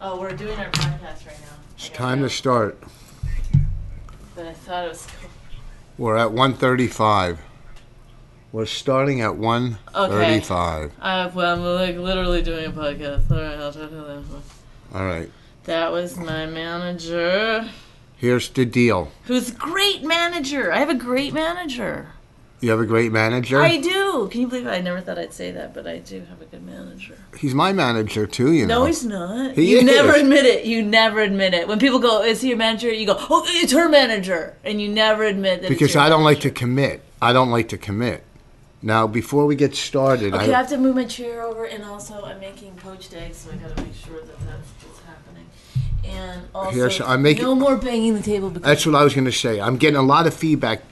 Oh, we're doing our podcast right now. It's time to start. But I thought it was cool. We're at 135. We're starting at 135. Uh, well, I'm like literally doing a podcast. All right, I'll talk to that one. All right. That was my manager, Here's the deal. who's a great manager. I have a great manager. You have a great manager. I do. Can you believe it? I never thought I'd say that, but I do have a good manager. He's my manager too, you know. No, he's not. He you is. never admit it. You never admit it. When people go, "Is he your manager?" You go, "Oh, it's her manager," and you never admit that. it's because I don't like to commit. I don't like to commit. Now, before we get started, Okay, I I, have to move my chair over, and also I'm making poached eggs, so I gotta make sure that that's what's happening. And also, Here's- I'm making- no more banging the table. Because that's what I was going to say. I'm getting a lot of feedback.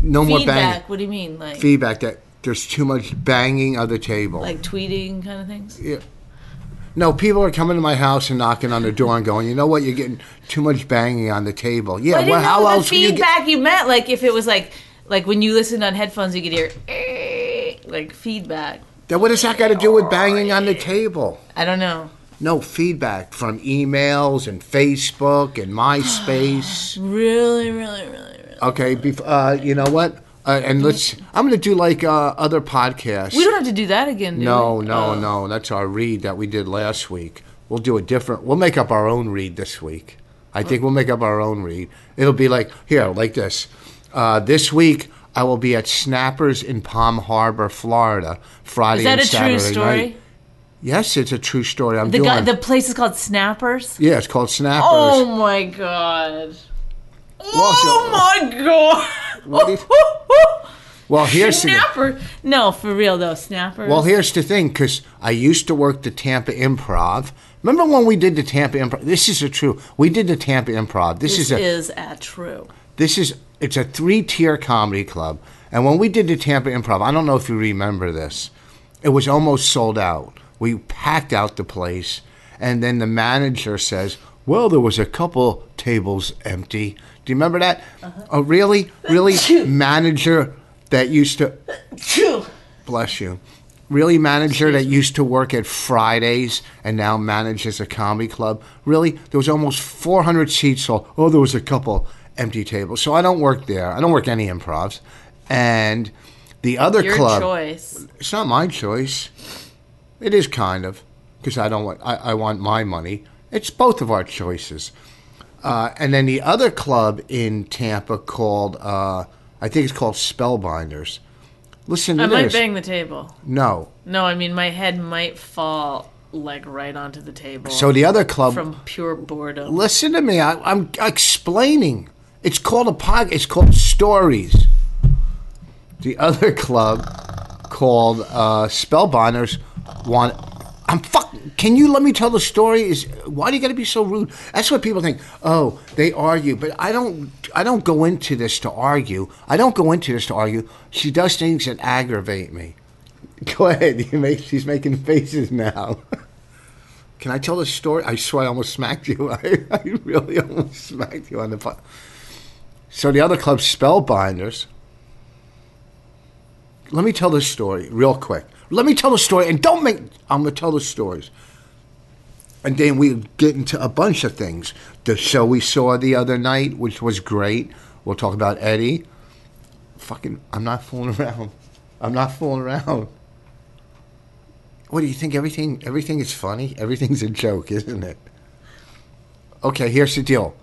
No more feedback. banging. What do you mean, like Feedback that there's too much banging of the table. like tweeting kind of things? Yeah. No, people are coming to my house and knocking on the door and going, you know what, you're getting too much banging on the table. Yeah, well, how the else can you get? feedback you, meant. Like if it was like like when you listen on headphones, you could hear "Eh," like feedback. Then what does that got to do with banging on the table? I don't know. No feedback from emails and Facebook and MySpace. Really, really, really. Okay, bef- uh, you know what? Uh, and let's. I'm going to do like uh, other podcasts. We don't have to do that again. Do no, we? no, Oh. no. That's our read that we did last week. We'll do a different. We'll make up our own read this week. I think we'll make up our own read. It'll be like here, like this. Uh, this week I will be at Snappers in Palm Harbor, Florida, Friday Is that and a Saturday true story? night. Yes, it's a true story. I'm The doing. guy, the place is called Snappers. yeah, it's called Snappers. Oh my god. Oh my god. What well, here's the. Snapper. No, for real though, snappers. Well, here's the thing, because I used to work the Tampa Improv. Remember when we did the Tampa Improv? This is a true. We did the Tampa Improv. This, this is a. is at true. This is. It's a three-tier comedy club, and when we did the Tampa Improv, I don't know if you remember this. It was almost sold out. We packed out the place, and then the manager says, "Well, there was a couple tables empty." Do you remember that? a really? Really? manager that used to bless you. Really, manager that used to work at Fridays and now manages a comedy club. Really, there was almost 400 seats sold. Oh, there was a couple empty tables. So I don't work there. I don't work any improvs. And the other Your club, choice. it's not my choice. It is kind of because I don't want. I, I want my money. It's both of our choices. Uh, and then the other club in Tampa called, uh, I think it's called Spellbinders. Listen to I might bang the table. No. No, I mean my head might fall like right onto the table. So the other club. from pure boredom. listen to me. I, I'm explaining. It's called a pod. It's called Stories. The other club called uh, Spellbinders want. I'm fuck. Can you let me tell the story? Is why do you got to be so rude? That's what people think. Oh, they argue, but I don't. I don't go into this to argue. I don't go into this to argue. She does things that aggravate me. Go ahead. You make. She's making faces now. Can I tell the story? I swear I almost smacked you. I, I really almost smacked you on the. So the other club, Spellbinders. Let me tell this story real quick. Let me tell the story, and don't make. I'm gonna tell the stories. And then we get into a bunch of things. The show we saw the other night, which was great. We'll talk about Eddie. Fucking, I'm not fooling around. I'm not fooling around. What do you think? Everything, everything is funny. Everything's a joke, isn't it? Okay, here's the deal.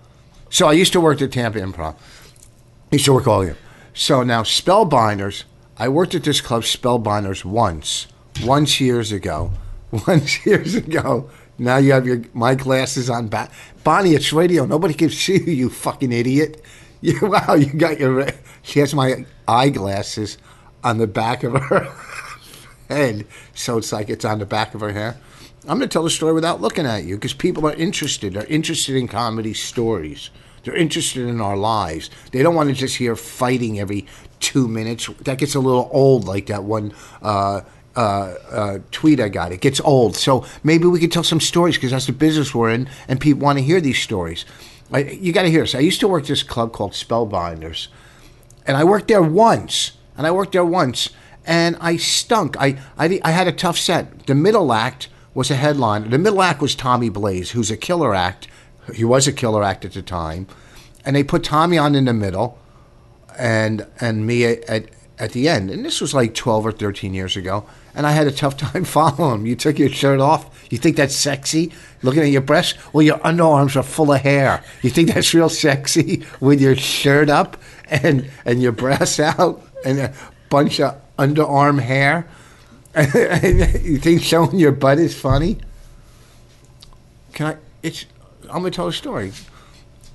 So I used to work at Tampa Improv. I used to work all year. So now Spellbinders, I worked at this club, Spellbinders, once, once years ago, once years ago. Now you have your my glasses on. Ba- Bonnie, it's radio. Nobody can see you, you fucking idiot. You, wow, you got your. She has my eyeglasses on the back of her head, so it's like it's on the back of her hair. I'm going to tell the story without looking at you because people are interested. They're interested in comedy stories. They're interested in our lives. They don't want to just hear fighting every two minutes. That gets a little old, like that one uh, uh, uh, tweet I got. It gets old. So maybe we could tell some stories because that's the business we're in, and people want to hear these stories. I, you got to hear this. I used to work this club called Spellbinders, and I worked there once, and I worked there once, and I stunk. I, I, I had a tough set. The middle act was a headline. The middle act was Tommy Blaze, who's a killer act. He was a killer act at the time, and they put Tommy on in the middle, and and me at, at the end. And this was like twelve or thirteen years ago, and I had a tough time following him. You took your shirt off. You think that's sexy? Looking at your breasts? Well, your underarms are full of hair. You think that's real sexy with your shirt up and and your breasts out and a bunch of underarm hair? you think showing your butt is funny? Can I? It's. I'm gonna tell a story.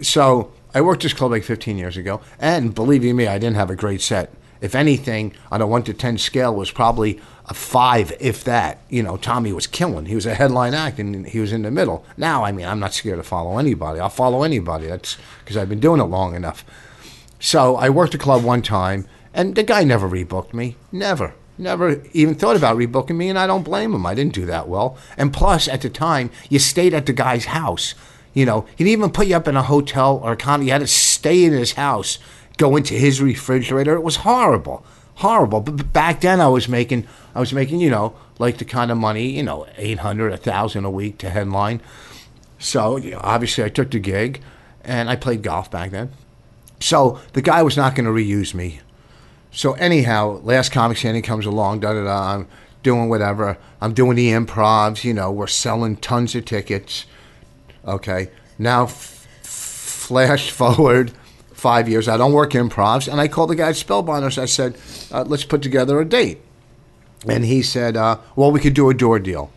So I worked this club like 15 years ago, and believe you me, I didn't have a great set. If anything, on a one to ten scale, was probably a five, if that. You know, Tommy was killing. He was a headline act, and he was in the middle. Now, I mean, I'm not scared to follow anybody. I'll follow anybody. That's because I've been doing it long enough. So I worked a club one time, and the guy never rebooked me. Never. Never even thought about rebooking me, and I don't blame him. I didn't do that well. And plus, at the time, you stayed at the guy's house. You know, he didn't even put you up in a hotel or a condo. You had to stay in his house, go into his refrigerator. It was horrible, horrible. But but back then, I was making, I was making, you know, like the kind of money, you know, eight hundred, a thousand a week to headline. So you know, obviously, I took the gig, and I played golf back then. So the guy was not going to reuse me. So anyhow, last comic standing comes along, da da da. I'm doing whatever. I'm doing the improvs. You know, we're selling tons of tickets. Okay, now f- flash forward five years. I don't work improvs, and I called the guy at Spellbinders. I said, uh, "Let's put together a date." And he said, uh, "Well, we could do a door deal."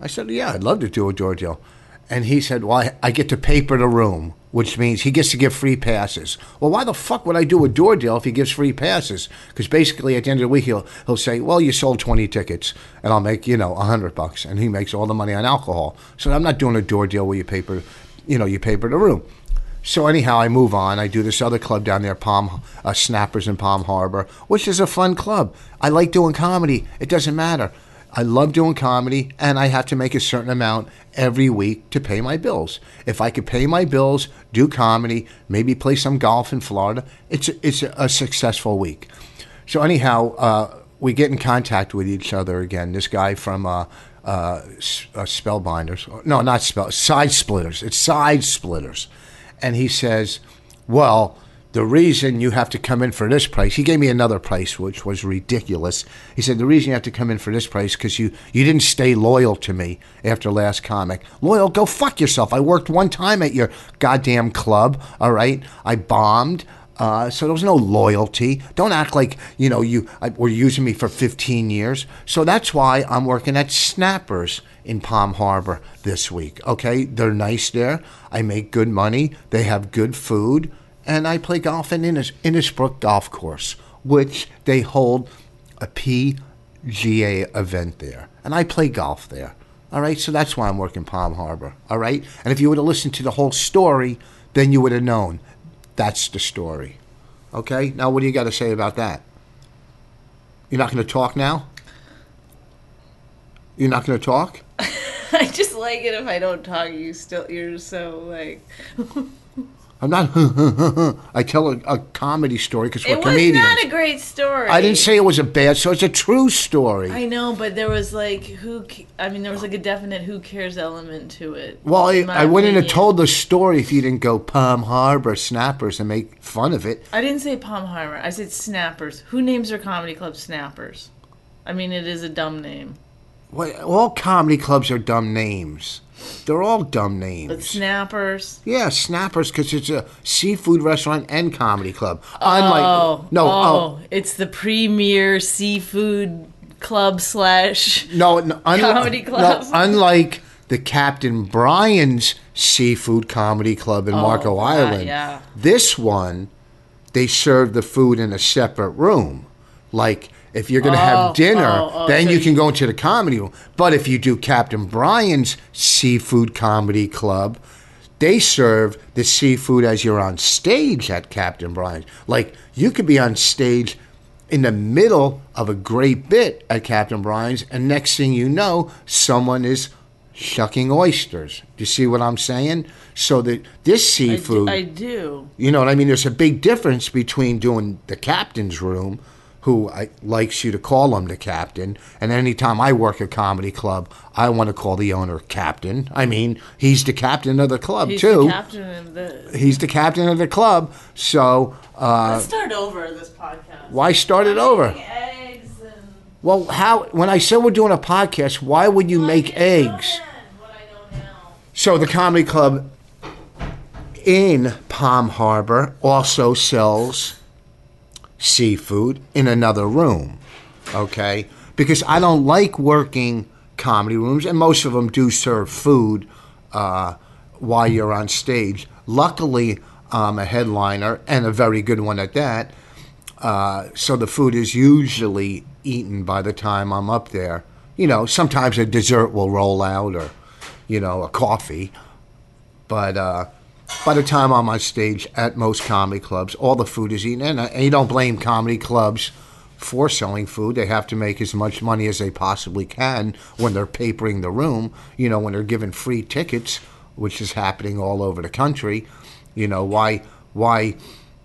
I said, "Yeah, I'd love to do a door deal." And he said, "Well, I, I get to paper the room, which means he gets to give free passes." Well, why the fuck would I do a door deal if he gives free passes? Because basically, at the end of the week, he'll he'll say, "Well, you sold twenty tickets, and I'll make you know a hundred bucks," and he makes all the money on alcohol. So I'm not doing a door deal where you paper, you know, you paper the room. So anyhow, I move on. I do this other club down there, Palm uh, Snappers in Palm Harbor, which is a fun club. I like doing comedy. It doesn't matter. I love doing comedy, and I have to make a certain amount every week to pay my bills. If I could pay my bills, do comedy, maybe play some golf in Florida, it's a, it's a, successful week. So anyhow, uh, we get in contact with each other again. This guy from uh, uh, uh, Spellbinders, no, not Spell, Side Splitters. It's Side Splitters, and he says, "Well, the reason you have to come in for this price." He gave me another price, which was ridiculous. He said, "The reason you have to come in for this price because you you didn't stay loyal to me after last comic. Loyal? Go fuck yourself. I worked one time at your goddamn club. All right, I bombed." Uh, so there was no loyalty. Don't act like you know you I, were using me for 15 years. So that's why I'm working at Snappers in Palm Harbor this week. Okay, they're nice there. I make good money. They have good food, and I play golf in Innis, Innisbrook Golf Course, which they hold a PGA event there, and I play golf there. All right, so that's why I'm working Palm Harbor. All right, and if you would have listened to the whole story, then you would have known that's the story. Okay, now what do you got to say about that? You're not going to talk now? You're not going to talk? I just like it if I don't talk. You still, you're so like. I'm not. I tell a, a comedy story because we're It was comedians. not a great story. I didn't say it was a bad story. It's a true story. I know, but there was like who? ca- I mean, there was like a definite who cares element to it. well, I, in my I wouldn't have opinion. told the story if you didn't go Palm Harbor Snappers and make fun of it. I didn't say Palm Harbor. I said Snappers. Who names their comedy club Snappers? I mean, it is a dumb name. what, all comedy clubs are dumb names. They're all dumb names. But snappers. Yeah, Snappers because it's a seafood restaurant and comedy club. Unlike Oh, no, oh, oh, it's the premier seafood club slash. no, no, un- Comedy club. No, unlike the Captain Brian's Seafood Comedy Club in oh, Marco Island, Oh, yeah. this one they serve the food in a separate room. Like if you're going to Oh, have dinner, oh, oh, then so you can go into the comedy room. But if you do Captain Brian's Seafood Comedy Club, they serve the seafood as you're on stage at Captain Brian's. Like you could be on stage in the middle of a great bit at Captain Brian's, and next thing you know, someone is shucking oysters. Do you see what I'm saying? So that this I do, seafood, I do. you know what I mean? There's a big difference between doing the captain's room, who I, likes you to call him the captain, and anytime I work a comedy club, I want to call the owner captain. I mean, he's the captain of the club He's too. the captain of the. he's the captain of the club. So uh, Let's start over this podcast. why start it over? Eggs and. Well, how? When I said we're doing a podcast, why would you make Well, I didn't know eggs? What I know now. So the comedy club in Palm Harbor also sells seafood in another room. Okay? Because I don't like working comedy rooms, and most of them do serve food uh, while you're on stage. Luckily, I'm a headliner and a very good one at that. Uh, so the food is usually eaten by the time I'm up there. You know, sometimes a dessert will roll out or, you know, a coffee. But uh, by the time I'm on stage at most comedy clubs, all the food is eaten. And, uh, and you don't blame comedy clubs for selling food. They have to make as much money as they possibly can when they're papering the room, you know, when they're giving free tickets, which is happening all over the country. You know, why, why,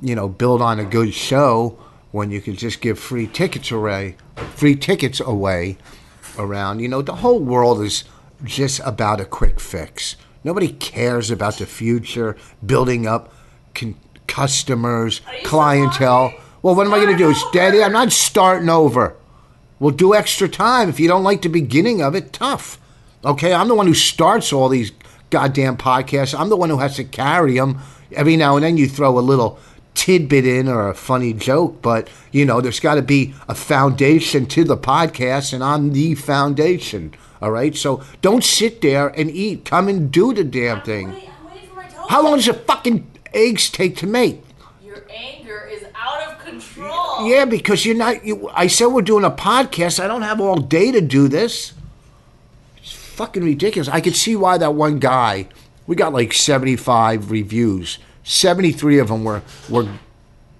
you know, build on a good show when you can just give free tickets away, free tickets away around. You know, the whole world is just about a quick fix. Nobody cares about the future, building up con- customers, clientele. Well, what am I going to do? Steady? I'm not starting over. We'll do extra time. If you don't like the beginning of it, tough. Okay, I'm the one who starts all these goddamn podcasts. I'm the one who has to carry them. Every now and then you throw a little tidbit in or a funny joke, but you know, there's got to be a foundation to the podcast, and I'm the foundation. All right, so don't sit there and eat. Come and do the damn thing. I'm waiting for my. How long does the fucking eggs take to make? Your anger is out of control. Yeah, because you're not. You, I said we're doing a podcast. I don't have all day to do this. It's fucking ridiculous. I could see why that one guy. We got like 75 reviews. 73 of them were were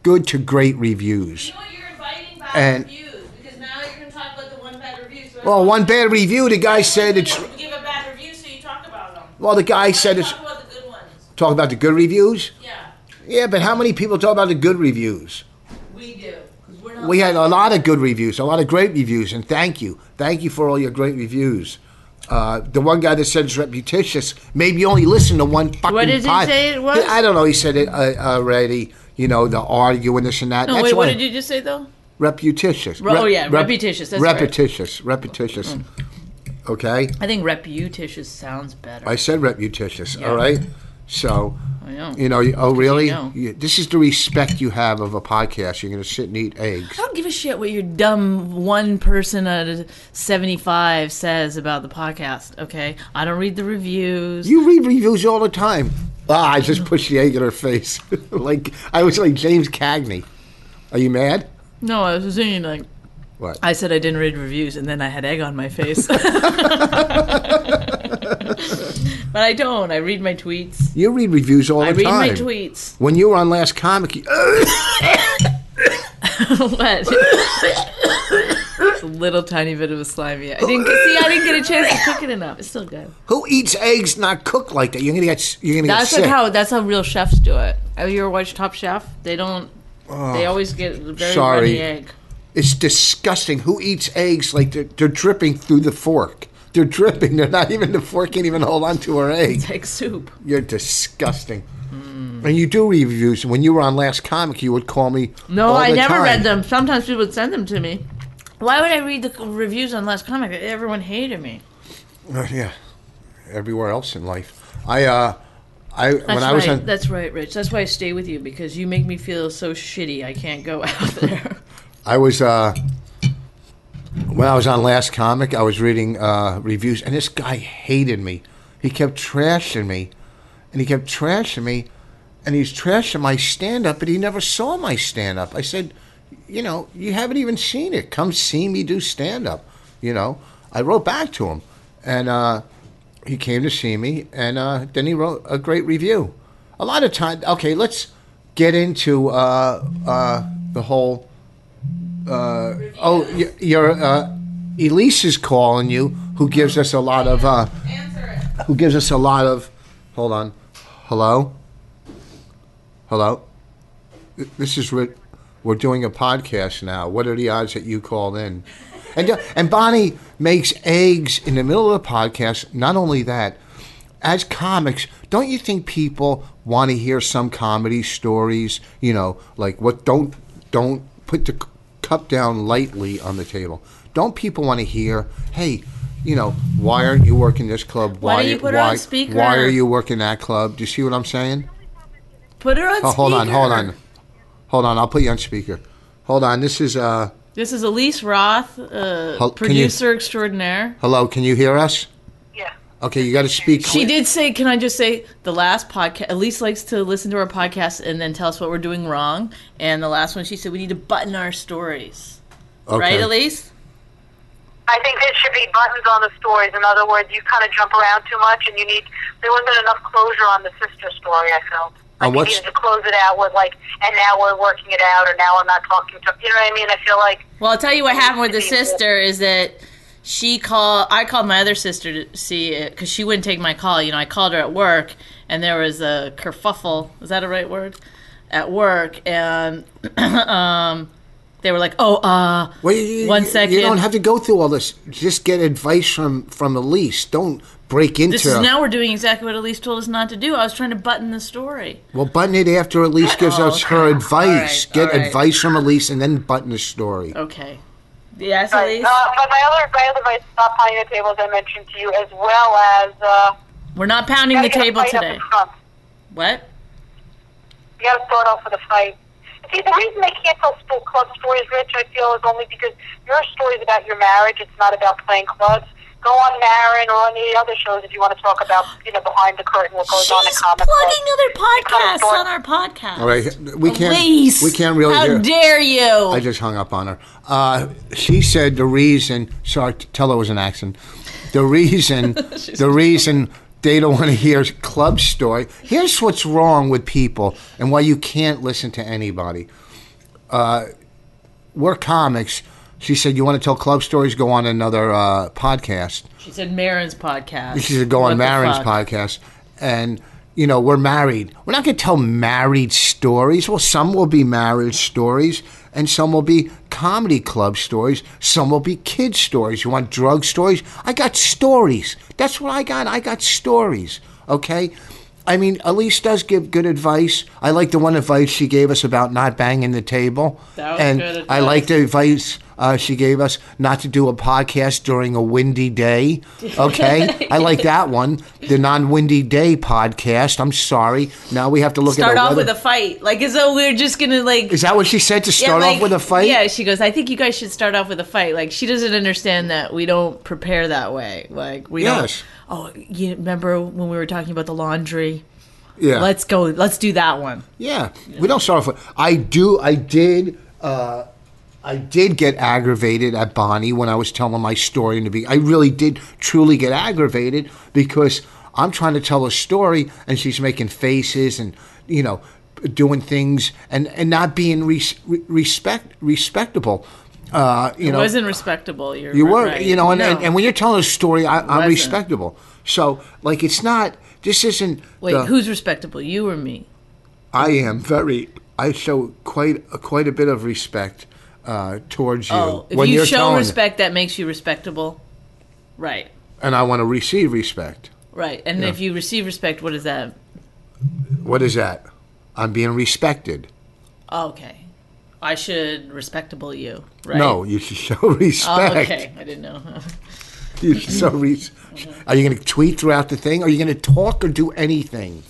good to great reviews. You know what? You're inviting bad And- reviews because now you're going to talk about the one bad review. So Well, one bad review. The guy said it's. You give a bad review, so you talk about them. Well, the guy Why said it's. you talk about the good ones. Talk about the good reviews. Yeah, Yeah, but how many people talk about the good reviews? we do. 'cause we're not We had a lot of good reviews, a lot of great reviews, and thank you. Thank you for all your great reviews. Uh, the one guy that said it's reputitious, maybe you only listen to one fucking What did he pod- say it was? I don't know. He said it uh, already. You know, the arguing this and that. No, That's wait, what why- did you just say though? Reputitious. Re- oh, yeah, reputitious, that's right. repetitious. Repetitious. Okay, I think reputitious sounds better. I said reputitious. Yeah. All right. So, I know. you know, you- oh really? know. You- this is the respect you have of a podcast. You're going to sit and eat eggs. I don't give a shit what your dumb one person out of 75 says about the podcast, okay? I don't read the reviews. You read reviews all the time. Ah, I just pushed the egg in her face. like I was like James Cagney. Are you mad? No, I was saying, like, What? I said I didn't read reviews and then I had egg on my face. but I don't. I read my tweets. You read reviews all the time. I read time. my tweets. When you were on Last Comic, you, what? It's a little tiny bit of a slimy. I didn't see. I didn't get a chance to cook it enough. It's still good. who eats eggs not cooked like that? You're gonna get. You're gonna That's get like sick. how. That's how real chefs do it. Have you ever watched Top Chef? They don't. They always get very sorry. runny egg. It's disgusting. Who eats eggs like they're, they're dripping through the fork? They're dripping. They're not even the fork can't even hold on to her egg. It's egg soup. You're disgusting. And you do reviews. When you were on Last Comic, you would call me. No, I never time. read them. Sometimes people would send them to me. Why would I read the reviews on Last Comic? Everyone hated me. Uh, yeah, everywhere else in life. I uh, I That's when right. I was on That's right, Rich. That's why I stay with you because you make me feel so shitty. I can't go out there. I was uh, when I was on Last Comic, I was reading uh, reviews, and this guy hated me. He kept trashing me, and he kept trashing me, and he's trashing my stand up, but he never saw my stand up. I said, you know, you haven't even seen it. Come see me do stand up. You know, I wrote back to him, and uh, he came to see me, and uh, then he wrote a great review. A lot of time, okay, let's get into uh, uh, the whole. Uh, oh, y- your uh, Elise is calling you, who gives us a lot of. Uh, who gives us a lot of. Hold on. Hello? Hello? This is we're doing a podcast now. What are the odds that you called in? And uh, and Bonnie makes eggs in the middle of the podcast. Not only that, as comics, don't you think people want to hear some comedy stories? You know, like what? Don't don't put the cup down lightly on the table. Don't people want to hear? Hey, you know, why aren't you working this club? Why don't you put her on speaker? Why are you working that club? Do you see what I'm saying? Put her on Oh, hold on, hold on, hold on. I'll put you on speaker. Hold on. This is uh. This is Elise Roth, uh, Hel- can you- producer extraordinaire. Hello. Can you hear us? Yeah. Okay, you got to speak. She did say, "Can I just say the last podcast? Elise likes to listen to our podcast and then tell us what we're doing wrong." And the last one, she said, "We need to button our stories." Okay. Right, Elise? I think there should be buttons on the stories. In other words, you kind of jump around too much, and you need. There wasn't enough closure on the sister story. I felt. On Like you what's- needed to close it out with like, and now we're working it out, or now I'm not talking to. You know what I mean? I feel like Well, I'll tell you what happened with the sister is that she called. I called my other sister to see it because she wouldn't take my call. You know, I called her at work, and there was a kerfuffle. Is that a right word? At work, and um, they were like, "Oh, uh, Well, you, you- one you- second. You don't have to go through all this. Just get advice from from Elise. Don't break into. This is now we're doing exactly what Elise told us not to do. I was trying to button the story. well, button it after Elise gives Oh, us her advice. All right, get all right. advice from Elise and then button the story. Okay. Yes, Right. Elise. Uh, but my other my other advice is stop pounding the table, as I mentioned to you, as well as uh, We're not pounding the gotta get a table today. What? You got to start off with a fight. See, the reason they can't tell sto- club stories, Rich, I feel, is only because your story is about your marriage. It's not about playing clubs. Go on Maron or any other shows if you want to talk about, you know, behind the curtain, what goes on in She's comic plugging other podcasts Come on our podcast. All right, we can't. Elise, we can't really How hear. dare you? I just hung up on her. Uh, she said the reason. Sorry, tell her it was an accent. The reason. the reason they don't want to hear club story. Here's what's wrong with people, and why you can't listen to anybody. Uh, we're comics. She said, "You want to tell club stories? Go on another uh, podcast." she said Maron's podcast. She should go on Maron's podcast. And, you know, we're married. We're not going to tell married stories. Well, some will be marriage stories, and some will be comedy club stories. Some will be kid stories. You want drug stories? I got stories. That's what I got. I got stories. Okay? I mean, Elise does give good advice. I like the one advice she gave us about not banging the table. That was and good I like the advice uh, she gave us not to do a podcast during a windy day. Okay, I like that one. The non-windy day podcast. I'm sorry. Now we have to look Start at a off weather- with a fight, like as though we're just gonna like. Is that what she said to yeah, start like- off with a fight? Yeah, she goes. I think you guys should start off with a fight. Like she doesn't understand that we don't prepare that way. Like we Yes. don't. Oh, you remember when we were talking about the laundry? Yeah. Let's go. Let's do that one. Yeah, we don't start off with. I do. I did. Uh, I did get aggravated at Bonnie when I was telling my story in the beginning. I really did truly get aggravated because I'm trying to tell a story and she's making faces and you know doing things and and not being res- respect respectable. Uh, you It know, wasn't respectable. You're you were, right. you know, and, No. and, and when you're telling a story, I, I'm Wasn't. respectable. So, like, it's not. This isn't. wait, the- who's respectable? You or me? I am very. I show quite quite a bit of respect uh, towards you Oh, if when you show respect, that makes you respectable. Right. and I want to receive respect. Right. And if you receive respect, what is that? What is that? I'm being respected. Okay. I should respectable you, right? No, you should show Oh, respect. okay. I didn't know. You should show res- Are you going to tweet throughout the thing? Are you going to talk or do anything?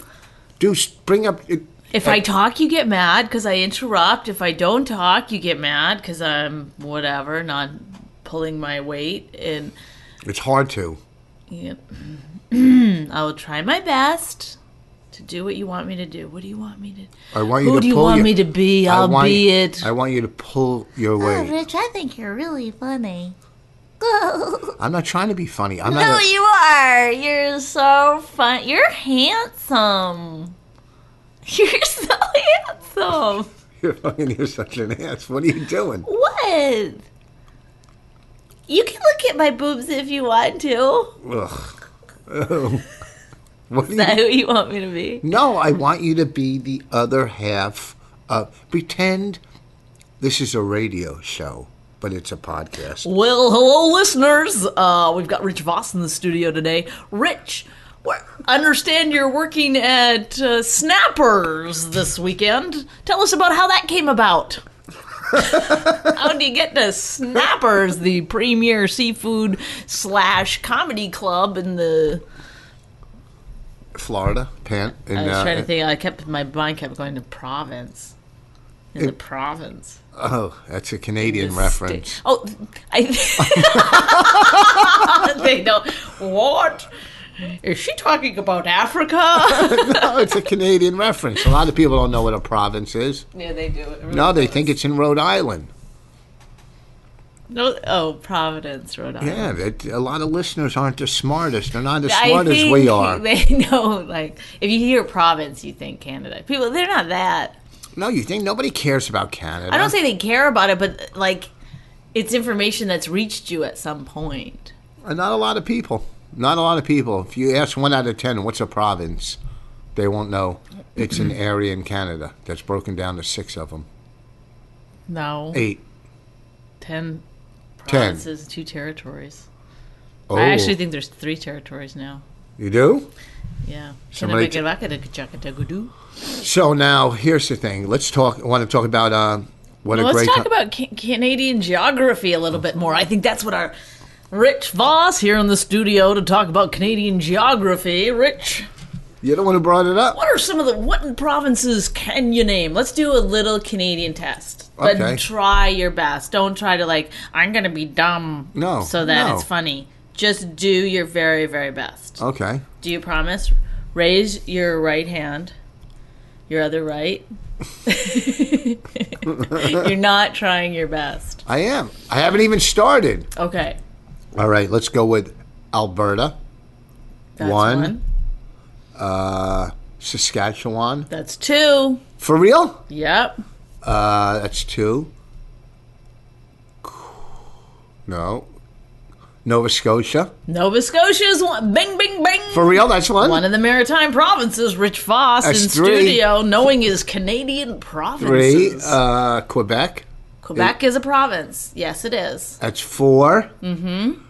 Do bring up. It, If I talk, you get mad because I interrupt. If I don't talk, you get mad because I'm whatever, not pulling my weight. And it's hard to. yep. I will try my best to do what you want me to do. What do you want me to? I want you to pull. Who to do you pull want your- me to be? I I'll want- be it. I want you to pull your oh, weight. Oh, Rich, I think you're really funny. I'm not trying to be funny. I'm no, not. a- you are. You're so fun. You're handsome. You're so handsome. You're fucking. You're such an ass. What are you doing? What? You can look at my boobs if you want to. Ugh. Oh. What Is that you? who you want me to be? No, I want you to be the other half. Of, pretend this is a radio show, but it's a podcast. Well, hello, listeners. Uh, we've got Rich Voss in the studio today. Rich, wh- understand you're working at uh, Snappers this weekend. Tell us about how that came about. how do you get to Snappers, the premier seafood slash comedy club in the? Florida, Pan. In, I was uh, trying to think. I kept my mind kept going to province. In the province. Oh, that's a Canadian The reference. sta- Oh, I. they don't. What? Is she talking about Africa? no, it's a Canadian reference. A lot of people don't know what a province is. yeah, they do. Really No, they does. think it's in Rhode Island. No, oh, Providence, Rhode Island. Yeah, that, a lot of listeners aren't the smartest. They're not as I smart as we are. They know, like, if you hear province, you think Canada. People, they're not that. No, you think nobody cares about Canada? I don't say they care about it, but like, it's information that's reached you at some point. Uh, Not a lot of people. Not a lot of people. If you ask one out of ten, what's a province? They won't know. It's an area in Canada that's broken down to six of them. No, Eight. ten Ten. provinces, two territories. Oh, I actually think there's three territories now. you do. Yeah. Somebody Kennebeckabakadakachakadagudu. So now here's the thing. Let's talk. I want to talk about uh, what Well, a let's great. talk co- about ca- Canadian geography a little bit more. I think that's what our Rich Voss here in the studio to talk about Canadian geography. Rich, You're the one who brought it up. what are some of the what provinces can you name? Let's do a little Canadian test. But Okay. try your best. Don't try to like I'm going to be dumb No, so that no. it's funny. Just do your very very best. Okay. Do you promise? Raise your right hand. Your other right. You're not trying your best. I am. I haven't even started. Okay. All right. Let's go with Alberta, That's One. one. uh, Saskatchewan. That's two. For real? Yep. Uh, that's two. No. Nova Scotia. Nova Scotia is one. Bing, bing, bing. For real? That's one. One of the maritime provinces, Rich Voss That's in three. studio, knowing his Canadian provinces. Three. Uh, Quebec. Quebec is a province. Yes, it is. That's 4 Mm-hmm.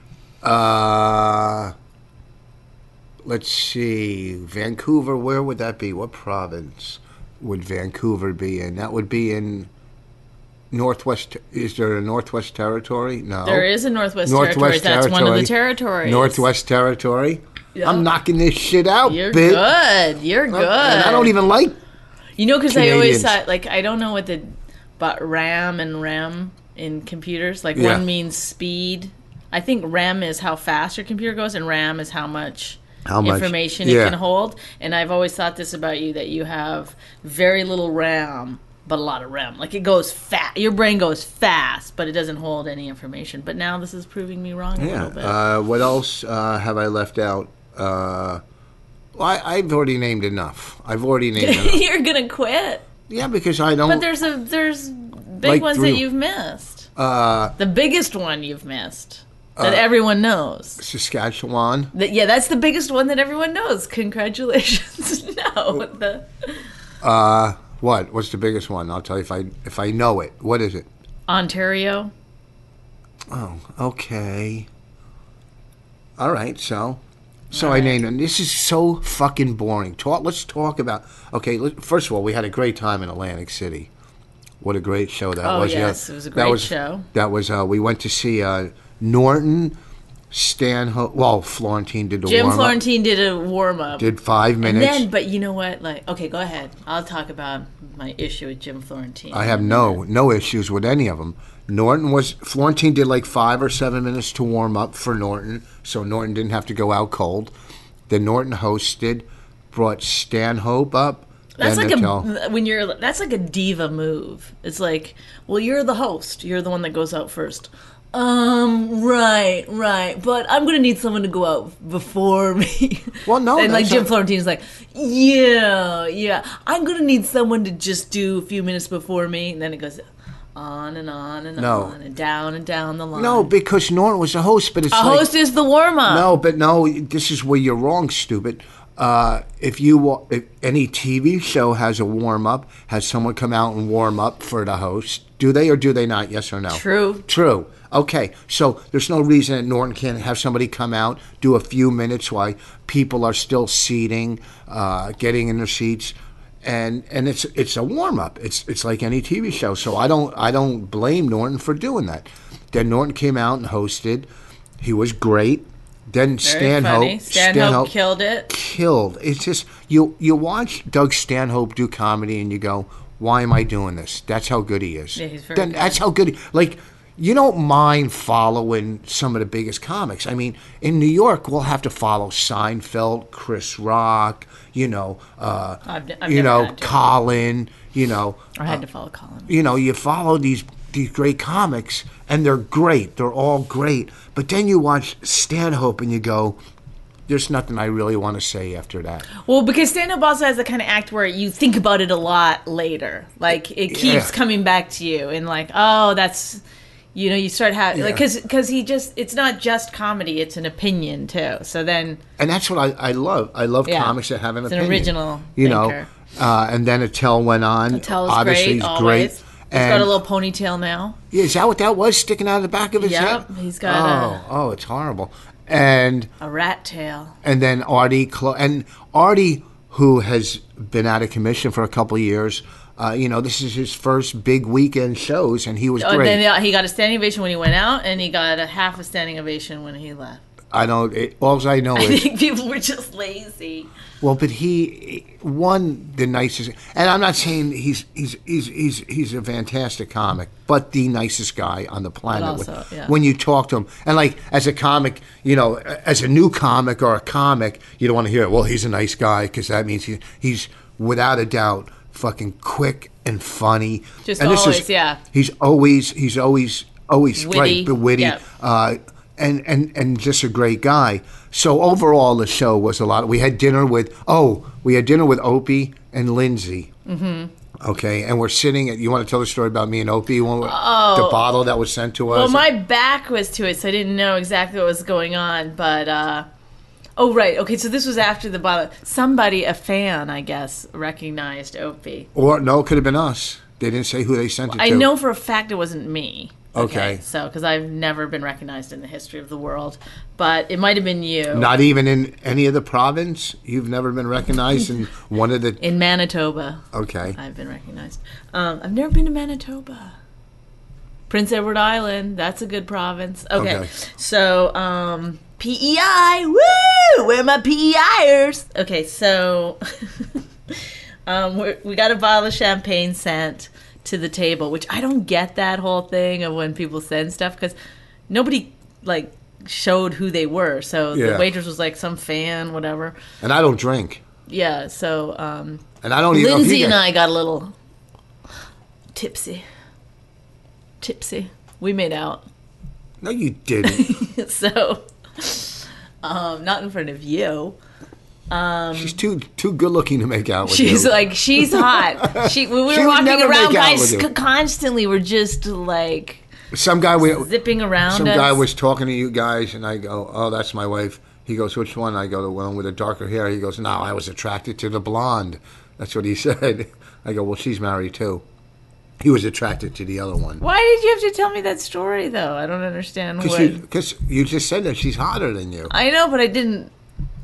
Uh, let's see. Vancouver. Where would that be? What province would Vancouver be in? That would be in Northwest. Is there a Northwest Territory? No. There is a Northwest, Northwest Territory. That's one of the Territory. territories. Northwest Territory. Yeah. I'm knocking this shit out, You're bitch. good. You're good. And I don't even like. You know, because I always thought, like, I don't know what the, but RAM and RAM in computers, like, Yeah. one means speed. I think RAM is how fast your computer goes, and RAM is how much How much? information Yeah. it can hold. And I've always thought this about you that you have very little RAM, but a lot of RAM. Like, it goes fast. Your brain goes fast, but it doesn't hold any information. But now this is proving me wrong a Yeah. little bit. Uh, what else uh, have I left out? Uh, well, I, I've already named enough. I've already named enough. You're gonna quit. Yeah, because I don't. But there's a there's big Like ones three- that you've missed. uh, The biggest one you've missed that everyone knows. Saskatchewan. That, yeah, that's the biggest one that everyone knows. Congratulations. no, the Uh, what? What's the biggest one? I'll tell you if I if I know it. What is it? Ontario. Oh, okay. All right, so so I named them. This is so fucking boring. Talk. Let's talk about. Okay, let, first of all, we had a great time in Atlantic City. What a great show that Oh, was! yes, yeah. it was a That great show. That was. Uh, we went to see uh, Norton, Stanhope. Well, Florentine did the Jim warm up. Florentine did a warm up. Did five and minutes. then, but you know what? Like, okay, go ahead. I'll talk about my issue with Jim Florentine. I have no no issues with any of them. Norton was Florentine did like five or seven minutes to warm up for Norton, so Norton didn't have to go out cold. Then Norton hosted, brought Stanhope up. That's like a when you're that's like a diva move. It's like, well, you're the host. You're the one that goes out first. Um, right, right. But I'm gonna need someone to go out before me. Well, no, and like Jim not- Florentine's like, yeah, yeah. I'm gonna need someone to just do a few minutes before me, and then it goes on and on and No. on and down and down the line. no, because Norton was a host, but it's a like, host is the warm up. No, but no, this is where you're wrong, stupid. Uh, if you if any TV show has a warm up, has someone come out and warm up for the host? Do they or do they not? Yes or no? True. True. Okay, so there's no reason that Norton can't have somebody come out, do a few minutes while people are still seating, uh, getting in their seats, and and it's it's a warm up. It's it's like any TV show. So I don't I don't blame Norton for doing that. Then Norton came out and hosted. He was great. Then Stanhope, funny. Stanhope, killed it. killed. It's just you you watch Doug Stanhope do comedy and you go, why am I doing this? That's how good he is. Yeah, he's very Then good. That's how good. He, like you don't mind following some of the biggest comics. I mean, in New York, we'll have to follow Seinfeld, Chris Rock, you know, uh, I've I've you know. Colin, you know, I had to follow Colin. you know, you follow these these great comics, and they're great. They're all great. But then you watch Stanhope, and you go, "There's nothing I really want to say after that." Well, because stand up also has the kind of act where you think about it a lot later. Like it keeps Yeah. coming back to you, and like, oh, that's, you know, you start having like Yeah. because because he just it's not just comedy; it's an opinion too. So then, and that's what I, I love. I love Yeah. comics that have an It's an original you know. Uh, and then Attell went on. Tell is Obviously, great. he's always. great. He's and got a little ponytail now. yeah, is that what that was sticking out of the back of his Yep, head? he's got Oh, oh, it's horrible. And A rat tail. and then Artie Clo- and Artie, who has been out of commission for a couple of years. Uh, you know, this is his first big weekend shows, and he was Oh, great. and then he got a standing ovation when he went out, and he got a half a standing ovation when he left. I don't. It, all I know I is think people were just lazy. well, but he won the nicest, and I'm not saying he's he's he's he's he's a fantastic comic, but the nicest guy on the planet. also, when, yeah. when you talk to him, and like as a comic, you know, as a new comic or a comic, you don't want to hear, well, he's a nice guy because that means he, he's without a doubt fucking quick and funny. Just and this always, yeah. He's always he's always always Witty, right, but witty. Uh, and, and, and just a great guy. So overall, the show was a lot. We had dinner with oh, we had dinner with Opie and Lindsay. Mm-hmm. Okay, and we're sitting at. You want to tell the story about me and Opie? When we- the bottle that was sent to us. Oh. Well, my back was to it, so I didn't know exactly what was going on. But uh, oh, right, okay. So this was after the bottle. Somebody, a fan, I guess, recognized Opie. or no, it could have been us. They didn't say who they sent it to. I to. know for a fact it wasn't me. Okay. So, because I've never been recognized in the history of the world, but it might have been you Not even in any of the province. You've never been recognized in one of the. in Manitoba. Okay. I've been recognized. Um, I've never been to Manitoba. Prince Edward Island, that's a good province. Okay, Okay. so um, PEI, woo! Where are my PEIers? Okay, so um, we're, we got a bottle of champagne sent to the table, which I don't get that whole thing of when people send stuff because nobody like showed who they were. So Yeah. the waitress was like some fan, whatever. And I don't drink. Yeah, so um, And I don't even. know Lindsay and I got a little tipsy. Tipsy. We made out. No, you didn't. so, um, not in front of you. She's too too good looking to make out with She's you. like, she's hot. She, when we She were walking around, guys with you. c- constantly were just like some guy we zipping around some us. guy was talking to you guys, and I go, "Oh, that's my wife." He goes, "Which one?" I go, "The one with the darker hair." He goes, "No, I was attracted to the blonde." That's what he said. I go, "Well, she's married too." He was attracted to the other one Why did you have to tell me that story, though? I don't understand. because you, you just said that she's hotter than you. I know, but I didn't.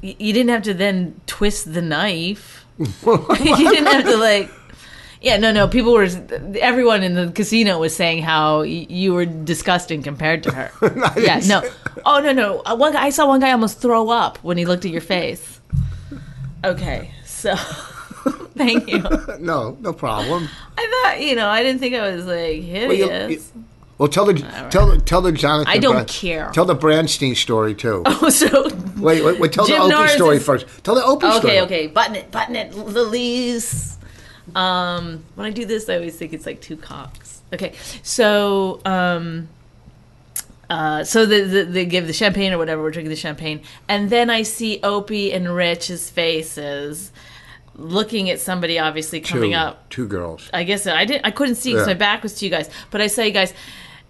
You didn't have to then twist the knife. you didn't have to like. Yeah, no, no. People were, everyone in the casino was saying how y- you were disgusting compared to her. yeah, no. Oh no, no. Uh, One guy, I saw one guy almost throw up when he looked at your face. Okay, so thank you. No, no problem. I thought, you know, I didn't think I was like Well, you- hideous. you- well, tell the tell tell the Jonathan. I don't Bran- care. Tell the Brandstein story too. Oh, so Wait, wait, wait tell Jim the Opie Norris story is- first. Tell the Opie story. okay, okay. Button it, button it, Lilies. Um, when I do this, I always think it's like two cocks. Okay, so um, uh, so the, the, they give the champagne or whatever. We're drinking the champagne, and then I see Opie and Rich's faces looking at somebody obviously coming Two, up. two girls. I guess I didn't. I couldn't see because Yeah. my back was to you guys. But I saw you guys,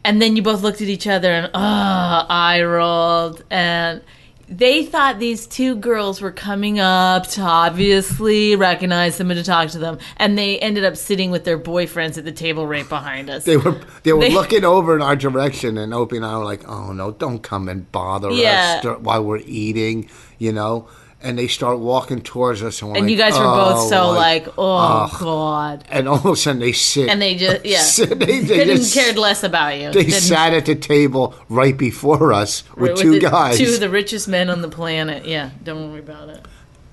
and then you both looked at each other and ah, I rolled, and they thought these two girls were coming up to obviously recognize them and to talk to them, and they ended up sitting with their boyfriends at the table right behind us. They were they were They- looking over in our direction, and Opie and I were like, "Oh no, don't come and bother Yeah. us while we're eating," you know. And they start walking towards us, and and like, you guys were both "Oh, so like-" like, oh god, and all of a sudden they sit, and they just yeah, they, they couldn't just- cared less about you. They Didn't- sat at the table right before us with, with two the- guys, two of the richest men on the planet. Yeah, don't worry about it.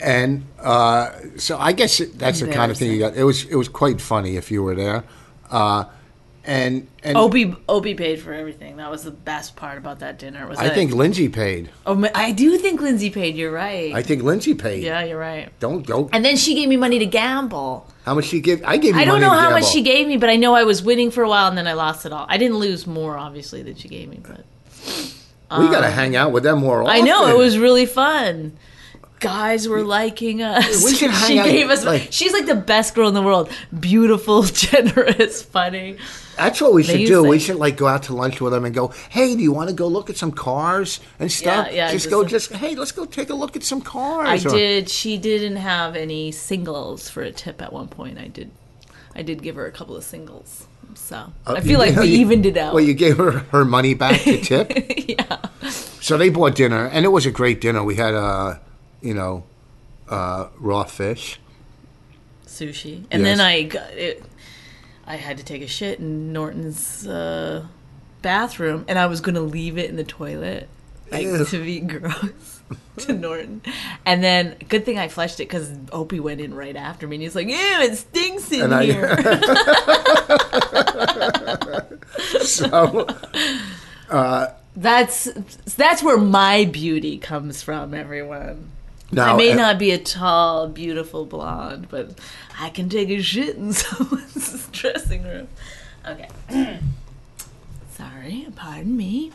and uh, so I guess that's the kind of thing you got. It was it was quite funny if you were there, uh, and and Opie Opie paid for everything. That was the best part about that dinner. Was I that- think Lindsay paid. Oh, I do think Lindsay paid. You're right. I think Lindsay paid. yeah, you're right. Don't go. And then she gave me money to gamble. How much she give? I gave you I don't know how much she gave me, but I know I was winning for a while and then I lost it all. I didn't lose more, obviously, than she gave me, but We got to um, hang out with them more often. I know it was really fun. Guys were liking us. We should hang she out, gave us. like- she's like the best girl in the world. Beautiful, generous, funny. That's what we should do. We should like go out to lunch with them and go. Hey, do you want to go look at some cars and stuff? Yeah, yeah, Just just go. some- Just hey, let's go take a look at some I cars. or- did. She didn't have any singles for a tip at one point. I did. I did give her a couple of singles. So I Uh, you feel like we you- evened it out. Well, you gave her her money back to tip. yeah. So they bought dinner, and it was a great dinner. We had uh, you know, uh, raw fish. Sushi, and Yes. then I got it. I had to take a shit in Norton's uh, bathroom, and I was gonna leave it in the toilet, like Ew. to be gross to Norton. And then, good thing I flushed it because Opie went in right after me, and he's like, "Ew, it stinks in And I- here." So that's that's where my beauty comes from, everyone. Now, I may uh, not be a tall, beautiful blonde, but I can take a shit in someone's dressing room. Okay. Sorry, pardon me.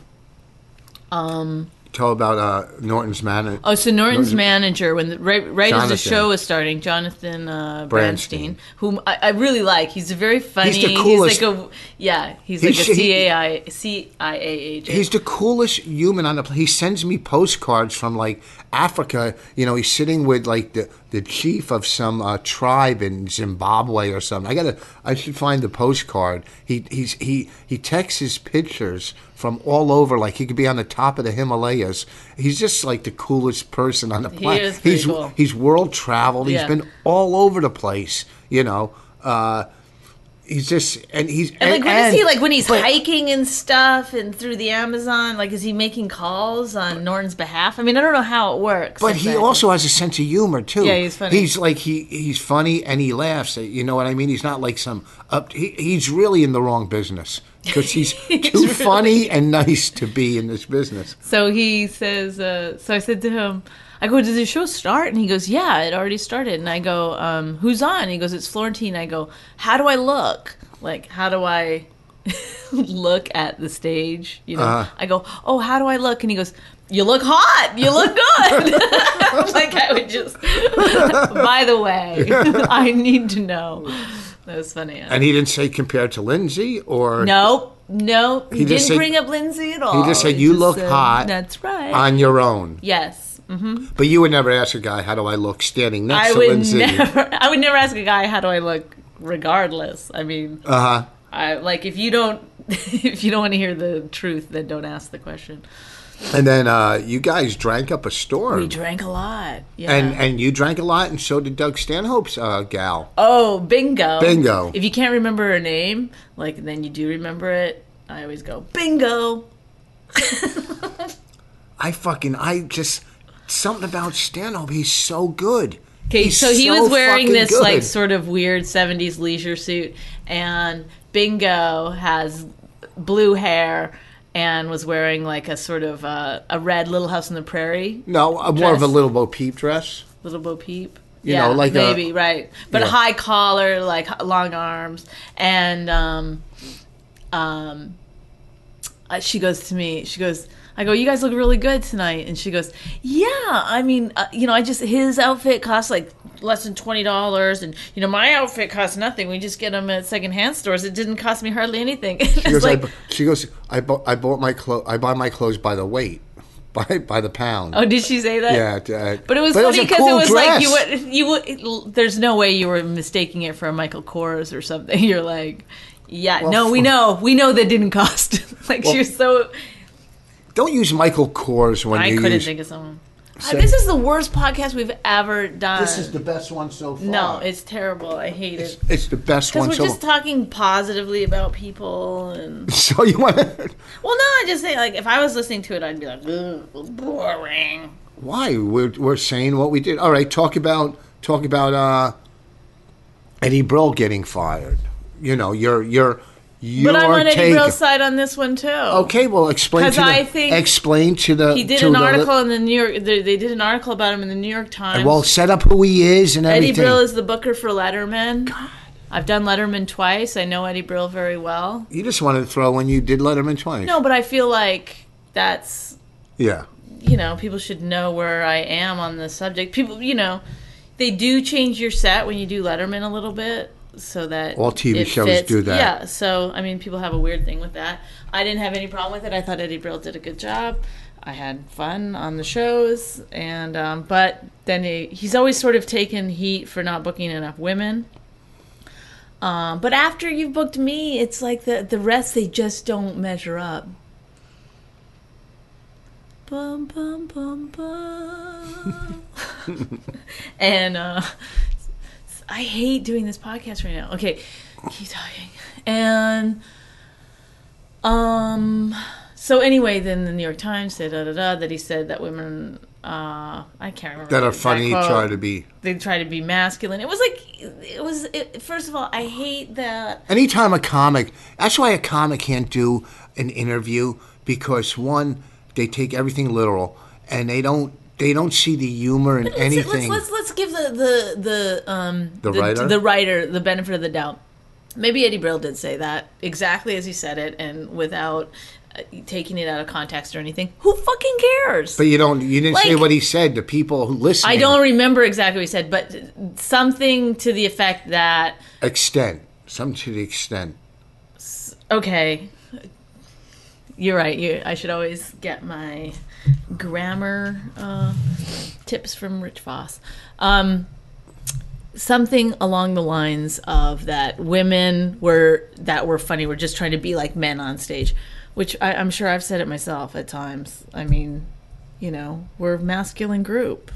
Um. Tell about uh, Norton's manager. Oh, so Norton's Norton- manager, when the, right, right as the show was starting, Jonathan uh, Brandstein. Brandstein, whom I, I really like. He's a very funny. He's the coolest- like a yeah. He's, He's- like a he- CIA agent. He's the coolest human on the planet. He sends me postcards from like Africa. You know, he's sitting with like the, the chief of some uh, tribe in Zimbabwe or something. I gotta, I should find the postcard. He he's he he texts his pictures from all over. Like he could be on the top of the Himalayas. He's just like the coolest person on the planet. is he's cool. he's world traveled. He's been all over the place. You know. Uh, He's just and he's And like, what is and- he like when he's but- hiking and stuff and through the Amazon? Like, is he making calls on Norton's behalf? I mean, I don't know how it works. But he also has a sense of humor too. Yeah, he's funny. He's like he he's funny and he laughs. You know what I mean? He's not like some up. He, he's really in the wrong business because he's, He's too really- funny and nice to be in this business. So he says, uh, so I said to him, I go, did the show start? And he goes, yeah, it already started. And I go, um, who's on? And he goes, it's Florentine. I go, how do I look? Like, how do I look at the stage? You know, Uh-huh. I go, oh, how do I look? And he goes, you look hot. You look good. like I would just, by the way, I need to know. That was funny. And he didn't say compared to Lindsay or Nope. Nope. He, He didn't said- bring up Lindsay at all. He just said, "You look said, hot That's right. on your own. yes. Hmm But you would never ask a guy, "How do I look?" standing next I to would Lindsay. never. I would never ask a guy how do I look, regardless. I mean, Uh huh. I like if you don't if you don't want to hear the truth, then don't ask the question. And then uh, you guys drank up a storm. We drank a lot. Yeah. and and you drank a lot, and so did Doug Stanhope's uh, gal. oh, bingo. Bingo. If you can't remember her name, like then you do remember it. I always go bingo. I fucking I just something about Stanhope. He's so good. Okay, He's so he so was wearing this good. like sort of weird '70s leisure suit, and Bingo has blue hair and was wearing like a sort of uh, a red Little House on the Prairie, No, uh, more of a little Bo Peep dress. Little Bo Peep. You yeah, know, like a- maybe right, but Yeah. high collar, like long arms, and um, um, uh, she goes to me. She goes, I go, you guys look really good tonight, and she goes, yeah. I mean, uh, you know, I just his outfit costs like less than twenty dollars, and you know, my outfit costs nothing. We just get them at secondhand stores. It didn't cost me hardly anything. She goes, like, I, bu- she goes, I bought, I bought my clothes. I buy my clothes by the weight, by by the pound. oh, did she say that? yeah, uh, But it was a funny because cool it was like you would you would. There's no way you were mistaking it for a Michael Kors or something. You're like, yeah, Well, no, we know, we know that didn't cost. like she was so. Don't use Michael Kors when you I you couldn't use. think of someone. Uh, Say- this is the worst podcast we've ever done. This is the best one so far. no, it's terrible. I hate it's, it it's the best one. because we're so just talking positively about people and. So you want to? Well, no, I just say like if I was listening to it, I'd be like, boring. Why? We're we're saying what we did. All right, talk about talk about uh, Eddie Brill getting fired. You know, you're you're you're But I'm on Eddie taking- Brill's side on this one too. Okay, well, explain 'Cause to the, I think explain to the He did an the article in the New York. They, they did an article about him in the New York Times. well, set up who he is and Eddie everything. Brill is the booker for Letterman. God. I've done Letterman twice. I know Eddie Brill very well. you just wanted to throw when you did Letterman twice. No, but I feel like that's Yeah. you know people should know where I am on the subject. People, you know, they do change your set when you do Letterman a little bit so that All TV shows fits. do that. Yeah, so I mean, people have a weird thing with that. I didn't have any problem with it. I thought Eddie Brill did a good job. I had fun on the shows, and um, but then he, he's always sort of taken heat for not booking enough women. Um, but after you've booked me, it's like the the rest they just don't measure up. Bum bum bum. and uh, I hate doing this podcast right now. Okay, keep talking. And um, so anyway, then the New York Times said da da da that he said that women. Uh, I can't remember That are funny, try to be. they try to be masculine. It was like it was. It, first of all, I hate that. Anytime a comic, that's why a comic can't do an interview because one, they take everything literal and they don't they don't see the humor in anything. let's, let's let's give the the the um The writer? the writer the benefit of the doubt. Maybe Eddie Brill did say that exactly as he said it, and without uh, taking it out of context or anything. Who fucking cares? but you don't you didn't say what he said. The people who listen, I don't remember exactly what he said, but something to the effect that extent some to the extent. okay, you're right. You, I should always get my grammar uh, tips from Rich Vos. Um, something along the lines of that women were that were funny were just trying to be like men on stage, which I, I'm sure I've said it myself at times. I mean, you know, we're a masculine group.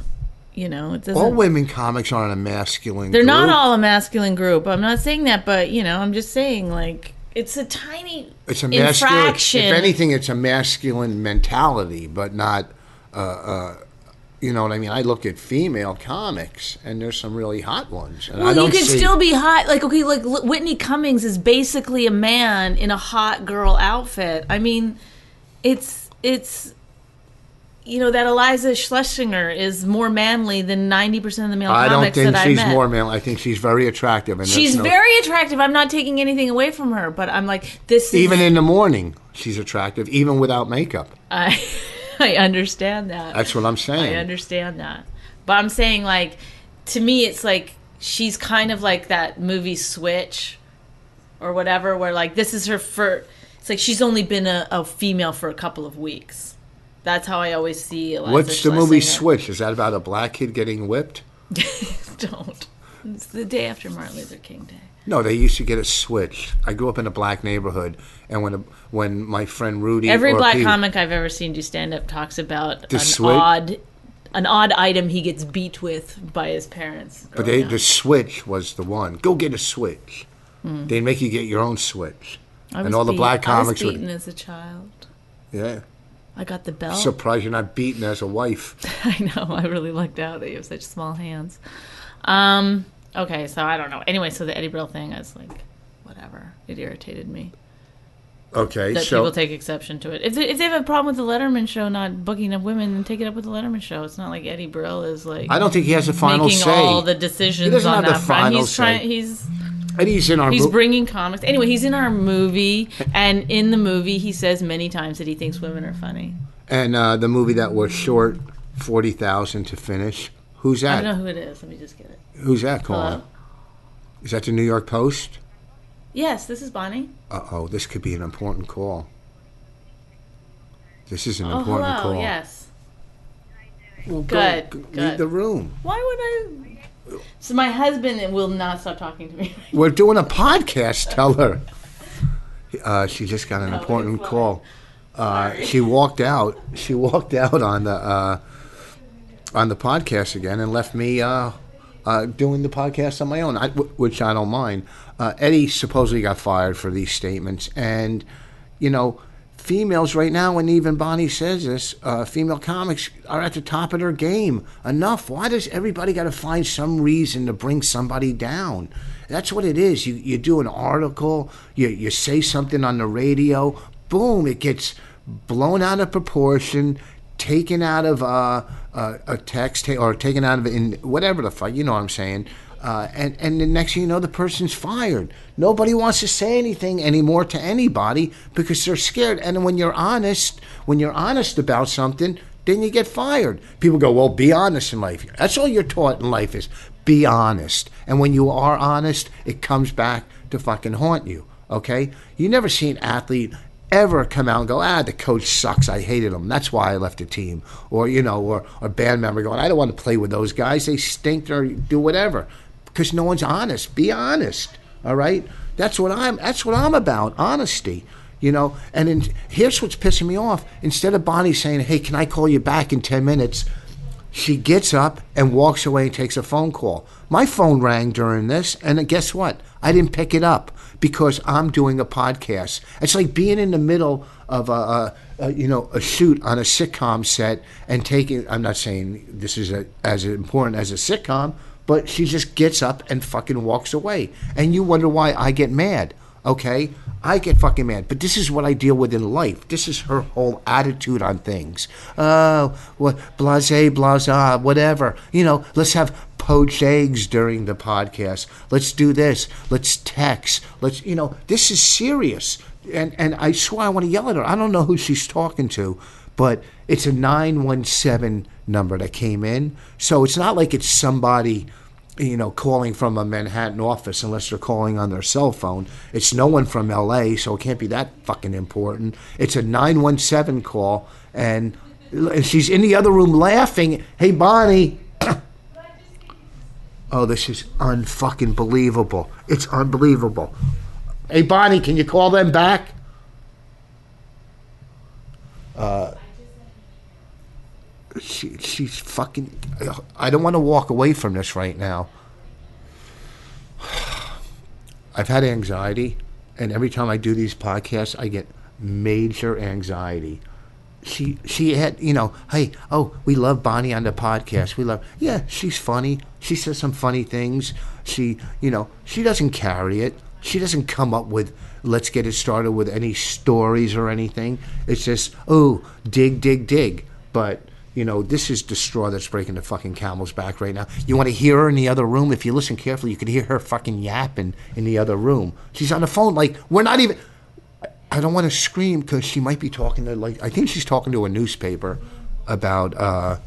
You know, it doesn't. All women comics aren't a masculine. They're not all a masculine group. I'm not saying that, but you know, I'm just saying like it's a tiny It's a masculine. infraction. If anything, it's a masculine mentality, but not. Uh, uh, you know what I mean? I look at female comics, and there's some really hot ones. And I well, you can see, still be hot. Like okay, like Whitney Cummings is basically a man in a hot girl outfit. I mean, it's it's. You know that Iliza Shlesinger is more manly than ninety percent of the male I don't think that she's I met. more manly. I think she's very attractive, and She's no- very attractive. I'm not taking anything away from her, but I'm like this. Is, Even in the morning, she's attractive, even without makeup. I I understand that. That's what I'm saying. I understand that. But I'm saying like to me it's like she's kind of like that movie Switch or whatever where like this is her first it's like she's only been a, a female for a couple of weeks. That's how I always see Iliza What's the movie Switch? Is that about a black kid getting whipped? Don't. It's the day after Martin Luther King Day. No, they used to get a switch. I grew up in a black neighborhood, and when a, when my friend Rudy, Every black Pete- comic I've ever seen do stand up talks about The an switch? odd an odd item he gets beat with by his parents. but they, up. the switch was the one. Go get a switch. Hmm. They'd make you get your own switch. I and all the beat- black I was comics beaten would. as a child. Yeah, I got the belt. surprised you're not beaten as a wife. I know. I really lucked out that you have such small hands. Um. Okay, so I don't know. Anyway, so the Eddie Brill thing, is like, whatever. It irritated me Okay, that so people take exception to it. If they, if they have a problem with the Letterman show not booking up women, then take it up with the Letterman show. It's not like Eddie Brill is like I don't think he has a final making say. all the decisions He doesn't on have that the front. final He's trying. Say. He's in our. He's mo- bringing comics. Anyway, he's in our movie, and in the movie, he says many times that he thinks women are funny. and uh, the movie that was short forty thousand to finish. Who's I that? don't know who it is. Let me just get it. Who's that calling? Hello. Is that the New York Post? Yes, this is Bonnie. Uh oh, this could be an important call. This is an Oh, important hello. call. Yes. Well, Good, Go, good. Leave the room. Why would I? So my husband will not stop talking to me. We're doing a podcast. Tell her. Uh, she just got an Oh, important it's fine. call. Uh, she walked out. She walked out on the uh, on the podcast again and left me uh, uh, doing the podcast on my own, I, w- which I don't mind. Uh, Eddie supposedly got fired for these statements, and you know, females right now, and even Bonnie says this, uh, female comics are at the top of their game. Enough. Why does everybody got to find some reason to bring somebody down? That's what it is. You you do an article, you you say something on the radio, boom, it gets blown out of proportion, taken out of uh, uh, a text or taken out of in whatever the fuck, you know what I'm saying. Uh, and and the next thing you know, the person's fired. Nobody wants to say anything anymore to anybody because they're scared. And when you're honest, when you're honest about something, then you get fired. People go, well, be honest in life. That's all you're taught in life is be honest. And when you are honest, it comes back to fucking haunt you. Okay? You never see an athlete ever come out and go, ah, the coach sucks. I hated him. That's why I left the team. Or, you know, or a band member going, I don't want to play with those guys. They stink or do whatever. Because no one's honest. Be honest. All right? That's what I'm that's what I'm about. Honesty. You know, and in, here's what's pissing me off. Instead of Bonnie saying, "Hey, can I call you back in ten minutes?" She gets up and walks away and takes a phone call. My phone rang during this, and guess what? I didn't pick it up because I'm doing a podcast. It's like being in the middle of a, a, a you know a shoot on a sitcom set and taking. I'm not saying this is a, as important as a sitcom, but she just gets up and fucking walks away, and you wonder why I get mad. Okay, I get fucking mad, but this is what I deal with in life. This is her whole attitude on things. Oh, what blase, blasa, whatever. You know, let's have poached eggs during the podcast. Let's do this. Let's text. Let's, you know, this is serious. And and I swear I want to yell at her. I don't know who she's talking to, but it's a nine one seven number that came in. So it's not like it's somebody you know, calling from a Manhattan office unless they're calling on their cell phone. It's no one from LA, so it can't be that fucking important. It's a 917 call, and, she's in the other room laughing. Hey, Bonnie. oh, this is unfucking believable. It's unbelievable. Hey, Bonnie, can you call them back? Uh, she, she's fucking. I don't want to walk away from this right now. I've had anxiety, and every time I do these podcasts, I get major anxiety. She she had you know hey oh we love Bonnie on the podcast we love yeah she's funny she says some funny things she you know she doesn't carry it she doesn't come up with let's get it started with any stories or anything it's just oh dig dig dig but you know, this is the straw that's breaking the fucking camel's back right now. You want to hear her in the other room? If you listen carefully, you could hear her fucking yapping in the other room. She's on the phone like we're not even. I don't want to scream because she might be talking to like I think she's talking to a newspaper about uh,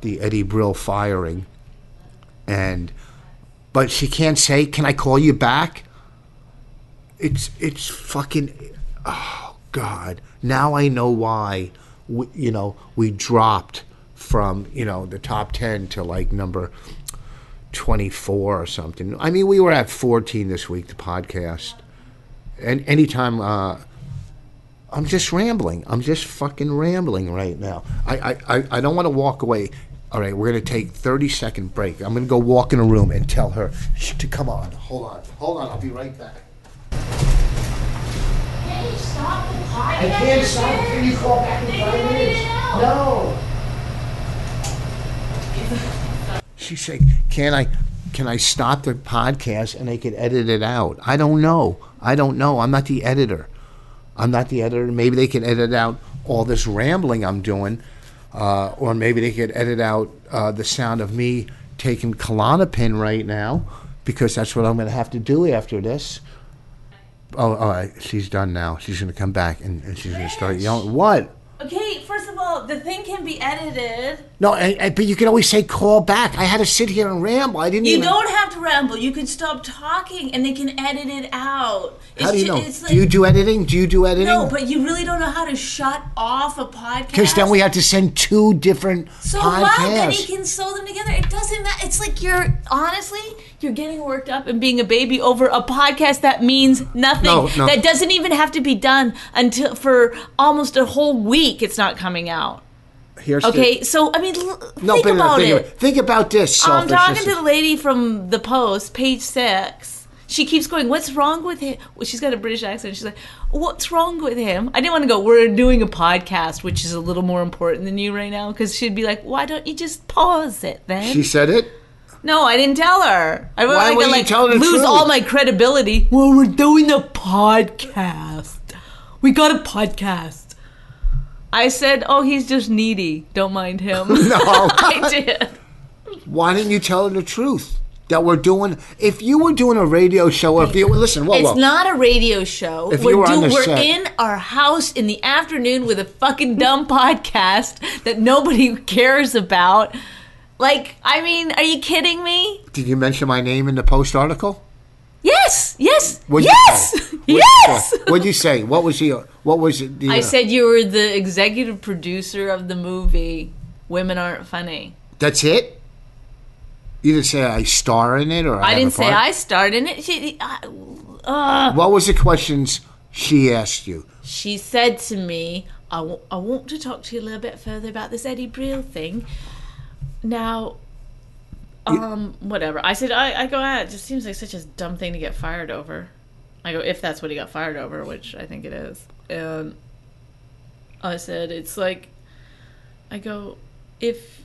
the Eddie Brill firing, and but she can't say, "Can I call you back?" It's it's fucking. Oh God! Now I know why. We, you know we dropped from you know the top 10 to like number 24 or something. I mean, we were at 14 this week, the podcast. And anytime, uh, I'm just rambling. I'm just fucking rambling right now. I, I, I, I don't want to walk away. All right, we're going to take 30 second break. I'm going to go walk in a room and tell her "Shh, to come on. Hold on. Hold on. I'll be right back. Hey, stop the podcast! I can't stop. Can you call back in five minutes? No. She said, "Can I, can I stop the podcast and they could edit it out?" I don't know. I don't know. I'm not the editor. I'm not the editor. Maybe they can edit out all this rambling I'm doing, uh, or maybe they could edit out uh, the sound of me taking Klonopin right now, because that's what I'm going to have to do after this. Oh, all right. She's done now. She's going to come back and, and she's going to start yelling. What? Okay, first the thing can be edited. No, I, I, but you can always say call back. I had to sit here and ramble. I didn't You even. don't have to ramble. You can stop talking, and they can edit it out. It's How do you ju- know? it's do you do editing? Do you do editing? No, but you really don't know how to shut off a podcast. because then we have to send two different So what? Then he can sew them together. It doesn't matter. It's like you're honestly you're getting worked up and being a baby over a podcast that means nothing. No, no. That doesn't even have to be done until for almost a whole week. It's not coming out. Here's the- Okay, so I mean, l- no, think but about think, it. About, think about this. I'm talking to the lady from the Post, page six. She keeps going, "What's wrong with him?" Well, she's got a British accent. She's like, "What's wrong with him?" I didn't want to go. We're doing a podcast, which is a little more important than you right now, because she'd be like, "Why don't you just pause it then?" She said it. No, I didn't tell her. I Why wouldn't you like tell her the lose truth? all my credibility. Well, we're doing a podcast. We got a podcast. I said, "Oh, he's just needy. Don't mind him." No. I did. Why didn't you tell her the truth? That we're doing. If you were doing a radio show, or if you listen, whoa, It's whoa. not a radio show. If we're you were on the we're set- in our house in the afternoon with a fucking dumb podcast that nobody cares about. Like, I mean, are you kidding me? Did you mention my name in the post article? Yes, yes, What'd yes, you yes. say? What'd you say? What was the? What was it? The, I uh, said you were the executive producer of the movie Women Aren't Funny. That's it. You didn't say I star in it, or I, I didn't say? I starred in it. She, uh, What was the questions she asked you? she said to me, I, w- I want to talk to you a little bit further about this Eddie Brill thing. Now, um, whatever. I said, I, I go, ah, it just seems like such a dumb thing to get fired over. I go, if that's what he got fired over, which I think it is. And I said, it's like, I go, if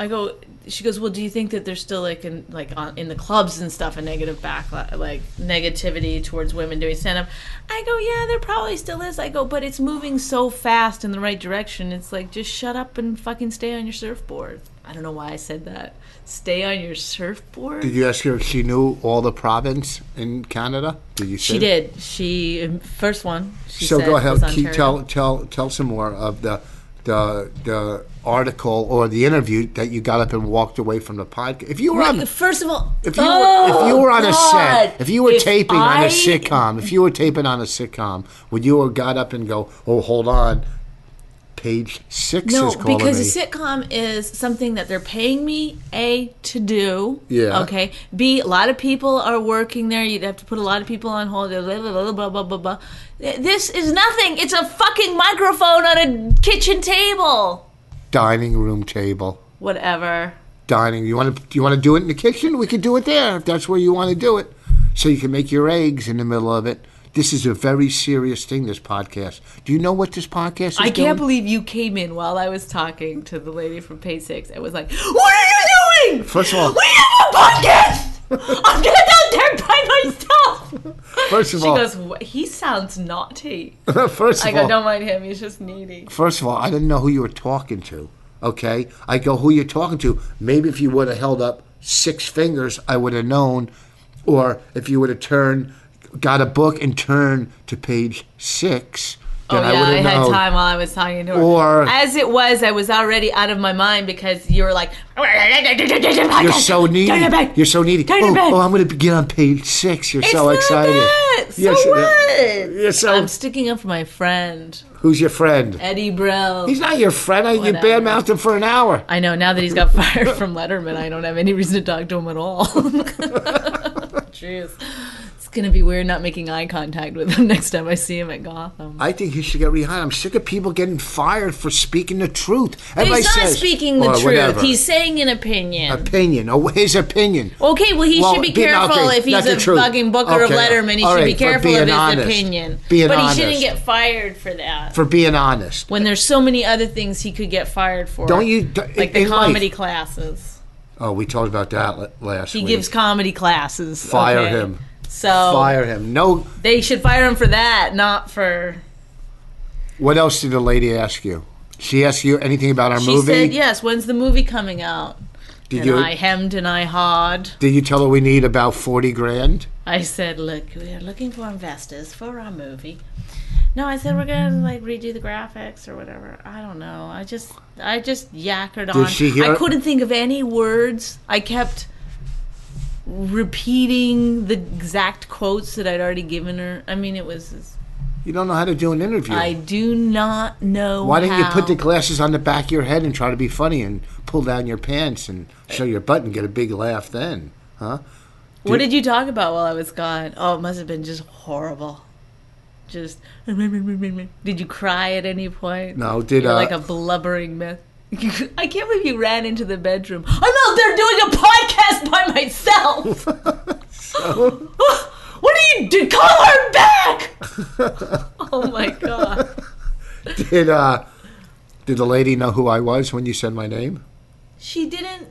I go, she goes, well, do you think that there's still like in like on, in the clubs and stuff a negative backlash, like negativity towards women doing stand up? I go, yeah, there probably still is. I go, but it's moving so fast in the right direction. It's like just shut up and fucking stay on your surfboard. I don't know why I said that. Stay on your surfboard. Did you ask her if she knew all the province in Canada? Did you? Say She that? did. She um, first one. She So go ahead. Keep, tell tell tell some more of the the the article or the interview that you got up and walked away from the podcast. If you were on, First of all, if you oh, were if you were on a set, if you were If taping on I- a sitcom, if you were taping on a sitcom, would you have got up and go, "Oh, hold on, page six No, because me." a sitcom is something that they're paying me a to do. Yeah. Okay. B a lot of people are working there. You'd have to put a lot of people on hold. Blah blah blah blah blah blah. blah. This is nothing. It's a fucking microphone on a kitchen table. Dining room table. Whatever. dining. You want to you want to do it in the kitchen? We could do it there if that's where you want to do it. So you can make your eggs in the middle of it. This is a very serious thing. This podcast. Do you know what this podcast is? I doing? can't believe you came in while I was talking to the lady from Page Six. It was like, "What are you doing? First of all- we have a podcast. I'm gonna go there by myself." First of She all, goes, "Wh- "He sounds naughty." first I of go, all, "Don't mind him. He's just needy." first of all, I didn't know who you were talking to. Okay, I go, who you talking to? Maybe if you would have held up six fingers, I would have known. Or if you would have turned, got a book and turned to page six, then oh, I yeah, I, have had known. time while I was talking to her. Or- as it was, I was already out of my mind because you were like, You're so needy. You're so needy. Oh, oh, I'm going to get on page six. You're It's so excited. that. So Yes, uh, what? You're so. I'm sticking up for my friend Who's your friend? Eddie Brill. He's not your friend. I- You badmouthed him for an hour. I know. Now that he's got fired from Letterman, I don't have any reason to talk to him at all. Jeez, it's gonna be weird not making eye contact with him next time I see him at Gotham. I think he should get rehired. I'm sick of people getting fired for speaking the truth. Everybody he's not says- speaking the truth. whatever. He's saying an opinion. opinion. Oh, his opinion. Okay, well, he Well, should be be- careful okay, if he's a truth. fucking booker of Letterman. He should right, be careful of his honest. opinion. Being but honest. he shouldn't get fired for that. For being honest. when there's so many other things he could get fired for. Don't you- d- like the in life- comedy classes? Oh, we talked about that last He week. gives comedy classes. Fire okay? him. So Fire him. No. they should fire him for that, not for. What else did the lady ask you? She asked you anything about our She movie? said, "Yes, when's the movie coming out?" Did and you I hemmed and I hawed. did you tell her we need about forty grand? I said, "Look, we are looking for investors for our movie." No, I said we're gonna like redo the graphics or whatever. I don't know. I just, I just yakkered on. she hear- I couldn't think of any words. I kept repeating the exact quotes that I'd already given her. I mean, it was. You don't know how to do an interview. I do not know. Why didn't you put the glasses on the back of your head and try to be funny and pull down your pants and show your butt and get a big laugh then? Huh? What did you talk about while I was gone? Oh, it must have been just horrible. Just. Did you cry at any point? No, did, uh, like a blubbering mess. I can't believe you ran into the bedroom. I'm out there doing a podcast by myself. what are you do? Call her back. oh my god. Did uh did the lady know who I was when you said my name? She didn't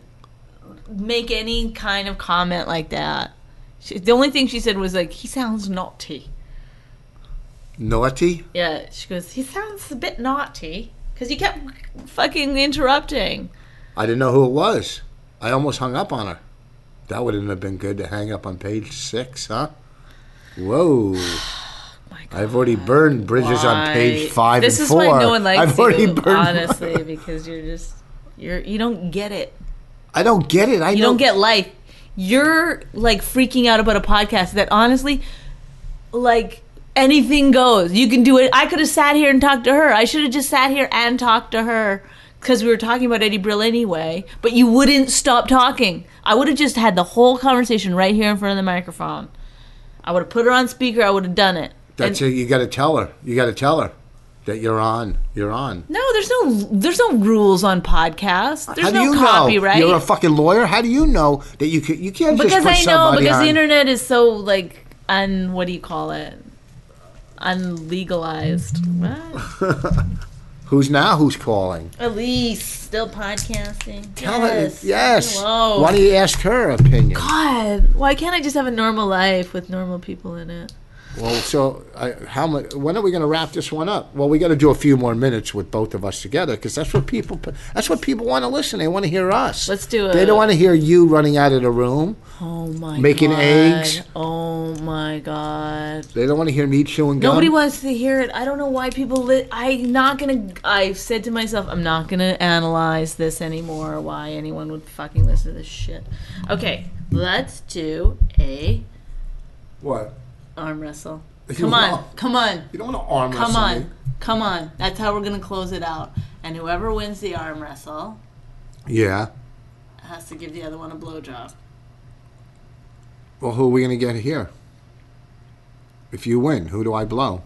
make any kind of comment like that. She, the only thing she said was like, "He sounds naughty." Naughty? Yeah, she goes, he sounds a bit naughty because he kept fucking interrupting. I didn't know who it was. I almost hung up on her. That wouldn't have been good to hang up on page six, huh? Whoa. My God. I've already burned bridges on page Why? five This and is why no one likes I've already burned honestly, because you're just you're you don't get it. I don't get it. I You don't get life. You're like freaking out about a podcast that honestly, like anything goes. You can do it. I could have sat here and talked to her. I should have just sat here and talked to her because we were talking about Eddie Brill anyway. But you wouldn't stop talking. I would have just had the whole conversation right here in front of the microphone. I would have put her on speaker. I would have done it. That's And- it. You got to tell her. You got to tell her that you're on. You're on. No, there's no there's no rules on podcasts. There's How do no you copyright. know? You're a fucking lawyer. How do you know that you can? You can't because just put I know because on. the internet is so like un what do you call it? Unlegalized. What? Who's now? Who's calling? Elise still podcasting. Tell yes. her. Yes. Hello. Why don't you ask her opinion? God, why can't I just have a normal life with normal people in it? Well, so I, how much? When are we going to wrap this one up? Well, we got to do a few more minutes with both of us together because that's what people. That's what people want to listen. They want to hear us. Let's do it. They don't want to hear you running out of the room. Oh my god Making god. eggs. Oh my god. They don't want to hear me chewing gum. Nobody wants to hear it. I don't know why people. Li- I'm not gonna. I've said to myself, I'm not gonna analyze this anymore. Why anyone would fucking listen to this shit? Okay, let's do a What? Arm wrestle. Come on, come on, You don't want to arm come wrestle on, me. come on. That's how we're gonna close it out. And whoever wins the arm wrestle Yeah. has to give the other one a blowjob. Well, who are we going to get here? If you win, who do I blow?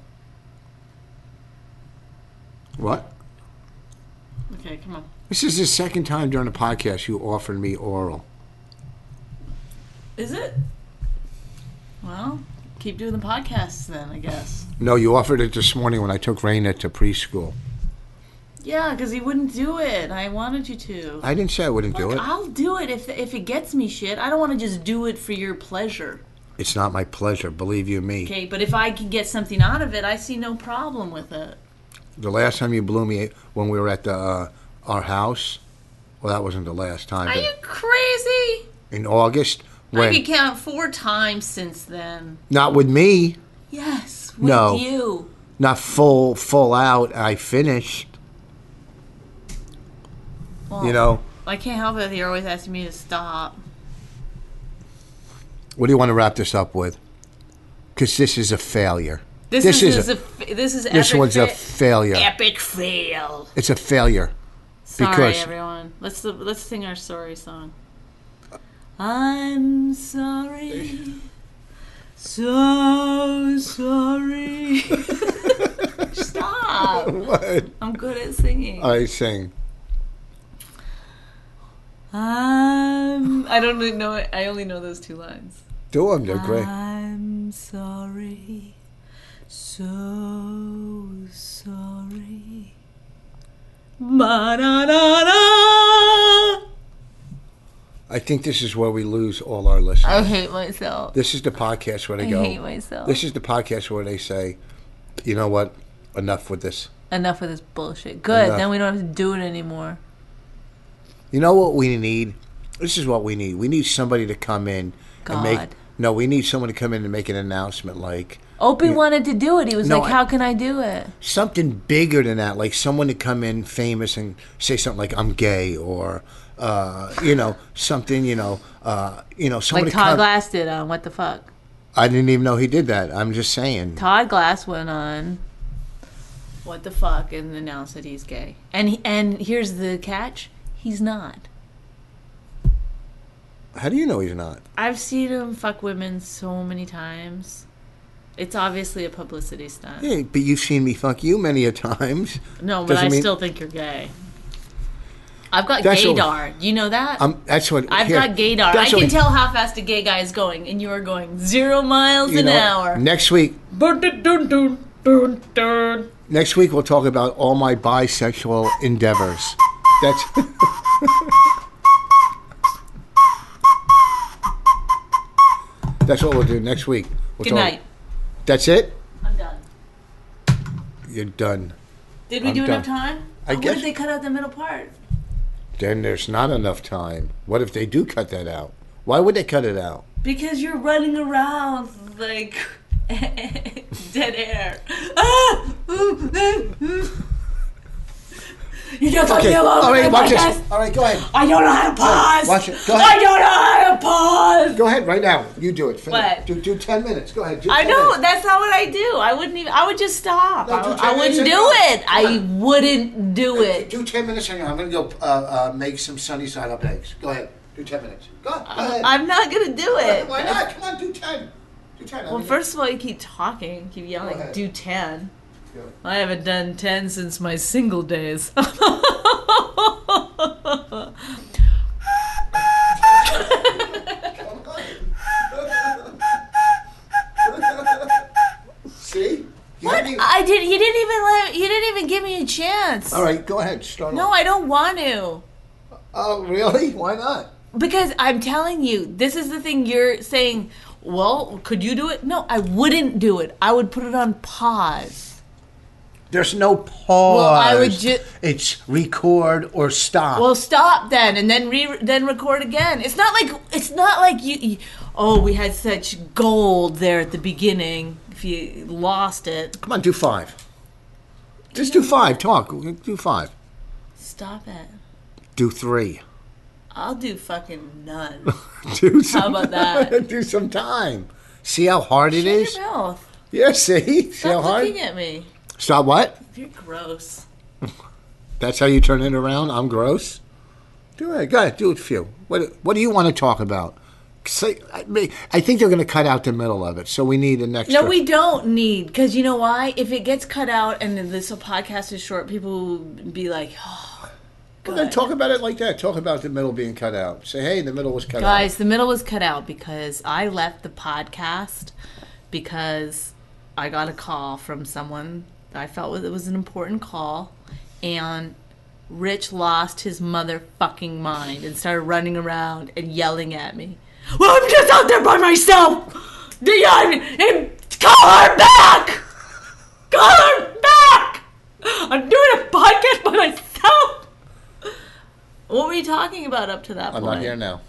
What? Okay, come on. This is the second time during the podcast you offered me oral. Is it? Well, keep doing the podcasts then, I guess. No, you offered it this morning when I took Raina to preschool. Yeah, because he wouldn't do it. I wanted you to. I didn't say I wouldn't do it. I'll do it if if it gets me shit. I don't want to just do it for your pleasure. It's not my pleasure, believe you me. Okay, but if I can get something out of it, I see no problem with it. The last time you blew me when we were at the uh, our house, well, that wasn't the last time. Are you crazy? in August, I when could count four times since then. not with me. Yes, with No. you. not full full out. I finished. Well, You know, I can't help it. You're always asking me to stop. what do you want to wrap this up with? Because this is a failure. This, This is, is is a, this is This one's a failure. epic fail. It's a failure. Sorry, Because- everyone. Let's let's sing our sorry song. I'm sorry, so sorry. Stop! What? I'm good at singing. I sing. I'm. I don't even know. it. I only know those two lines. Do them. They're great. I'm sorry, so sorry. Ba-da-da-da. I think this is where we lose all our listeners. I hate myself. This is the podcast where they I go. hate myself. This is the podcast where they say, you know what? Enough with this. Enough of this bullshit. Good. Enough. Then we don't have to do it anymore. You know what we need? This is what we need. We need somebody to come in and make. No, we need someone to come in and make an announcement like Opie wanted to do it. He was No, like, I- "How can I do it?" something bigger than that. Like someone to come in famous and say something like "I'm gay" or uh, you know something. You know, uh, you know someone Like to Todd. Glass did on What the Fuck. I didn't even know he did that. I'm just saying. Todd Glass went on What the Fuck and announced that he's gay. And he, and here's the catch: he's not. How do you know he's not? I've seen him fuck women so many times. It's obviously a publicity stunt. Yeah, but you've seen me fuck you many a times. No, but Doesn't I mean- still think you're gay. I've got That's what- gaydar. You know that? Um, that's what I've here, got gaydar. I can what- tell how fast a gay guy is going, and you are going zero miles an know hour. Next week, Dun, dun, dun, next week we'll talk about all my bisexual endeavors. That's that's what we'll do next week. We'll Good talk- night. That's it. I'm done. You're done. Did we I'm do enough time? I what guess- if they cut out the middle part? Then there's not enough time. What if they do cut that out? Why would they cut it out? Because you're running around like dead air. Ah! You just left me Okay. alone All with right, my watch this. All right, go ahead. I don't know how to pause. Watch it. Go I ahead. don't know how to pause. Go ahead right now. You do it. Finish. What? Do, do ten minutes. Go ahead. Do I know minutes. that's not what I do. I wouldn't even. I would just stop. No, I, I wouldn't do it. I wouldn't do it. Do ten minutes and I'm gonna go uh, uh, make some sunny side up eggs. Go ahead. Do ten minutes. Go, go ahead. I'm not gonna do it. Why not? Come on, do ten. Do ten. I Well, mean, first of all, you keep talking, keep yelling, ahead. do ten. Go. I haven't done ten since my single days. See? You what? even- I did. You didn't even let. You didn't even give me a chance. All right, go ahead. Start. No, off. I don't want to. Oh, really? Why not? Because I'm telling you, this is the thing you're saying. Well, could you do it? No, I wouldn't do it. I would put it on pause. There's no pause. Well, I would ju- It's record or stop. Well, stop then, and then re then record again. It's not like it's not like you, you. Oh, we had such gold there at the beginning. If you lost it, Come on, do five. Just do five. Talk. Do five. stop it. Do three. I'll do fucking none. Do some, How about that? do some time. See how hard it Shut is? your mouth. Yeah, see? See how Stop hard? looking at me. Stop what? You're gross. That's how you turn it around? I'm gross? Do it. Go ahead. Do a few. What, what do you want to talk about? Say, I, mean, I think they're going to cut out the middle of it, so we need an extra. No, we don't need because you know why? If it gets cut out and this podcast is short, people will be like, oh, then talk about it like that. Talk about the middle being cut out. Say, hey, the middle was cut out." Guys, the middle was cut out because I left the podcast because I got a call from someone I felt it was an important call, and Rich lost his motherfucking mind and started running around and yelling at me. Well, I'm just out there by myself. And call her back. Call her back. I'm doing a podcast by myself. What were you talking about up to that point? I'm not here now.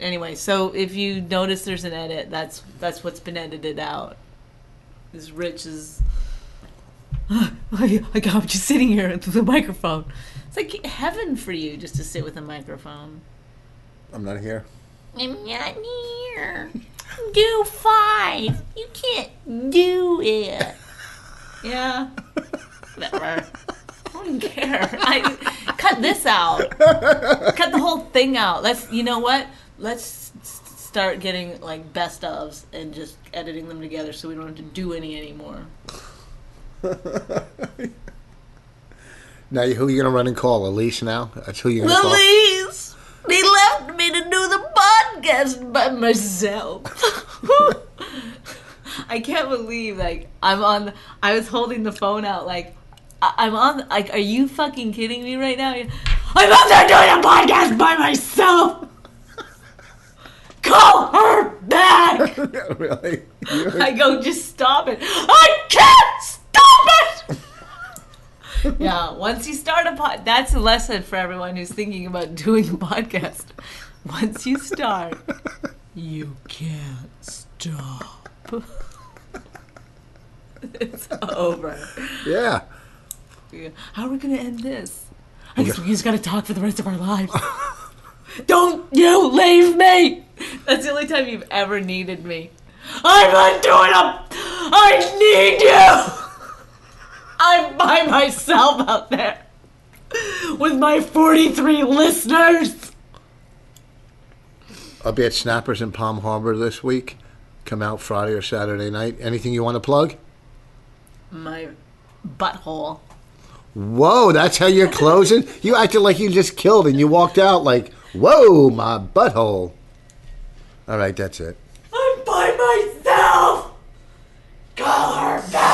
Anyway, so if you notice there's an edit, that's that's what's been edited out. Is Rich's I, I got, I'm just sitting here with the microphone. It's like heaven for you just to sit with a microphone. I'm not here. I'm not here. Do five. You can't do it. Yeah. Whatever. I don't care. I cut this out. Cut the whole thing out. Let's. You know what? Let's start getting like best ofs and just editing them together so we don't have to do any anymore. Now, who are you going to run and call? Elise now? That's who you're going to call? Elise, they left me to do the podcast by myself. I can't believe like I'm on. I was holding the phone out like I- I'm on. Like, are you fucking kidding me right now? I'm out there doing a podcast by myself. Call her back. really? I go, just stop it. I can't. yeah, once you start a pod, that's a lesson for everyone who's thinking about doing a podcast. Once you start, you can't stop. it's over. yeah. How are we gonna end this? I guess we just gotta talk for the rest of our lives. Don't you leave me! That's the only time you've ever needed me. I'm not doing a. I need you! I'm by myself out there with my 43 listeners. I'll be at Snappers in Palm Harbor this week. Come out Friday or Saturday night. Anything you want to plug? My butthole. Whoa, that's how you're closing? You acted like you just killed and you walked out like, whoa, my butthole. All right, that's it. I'm by myself! Call her back!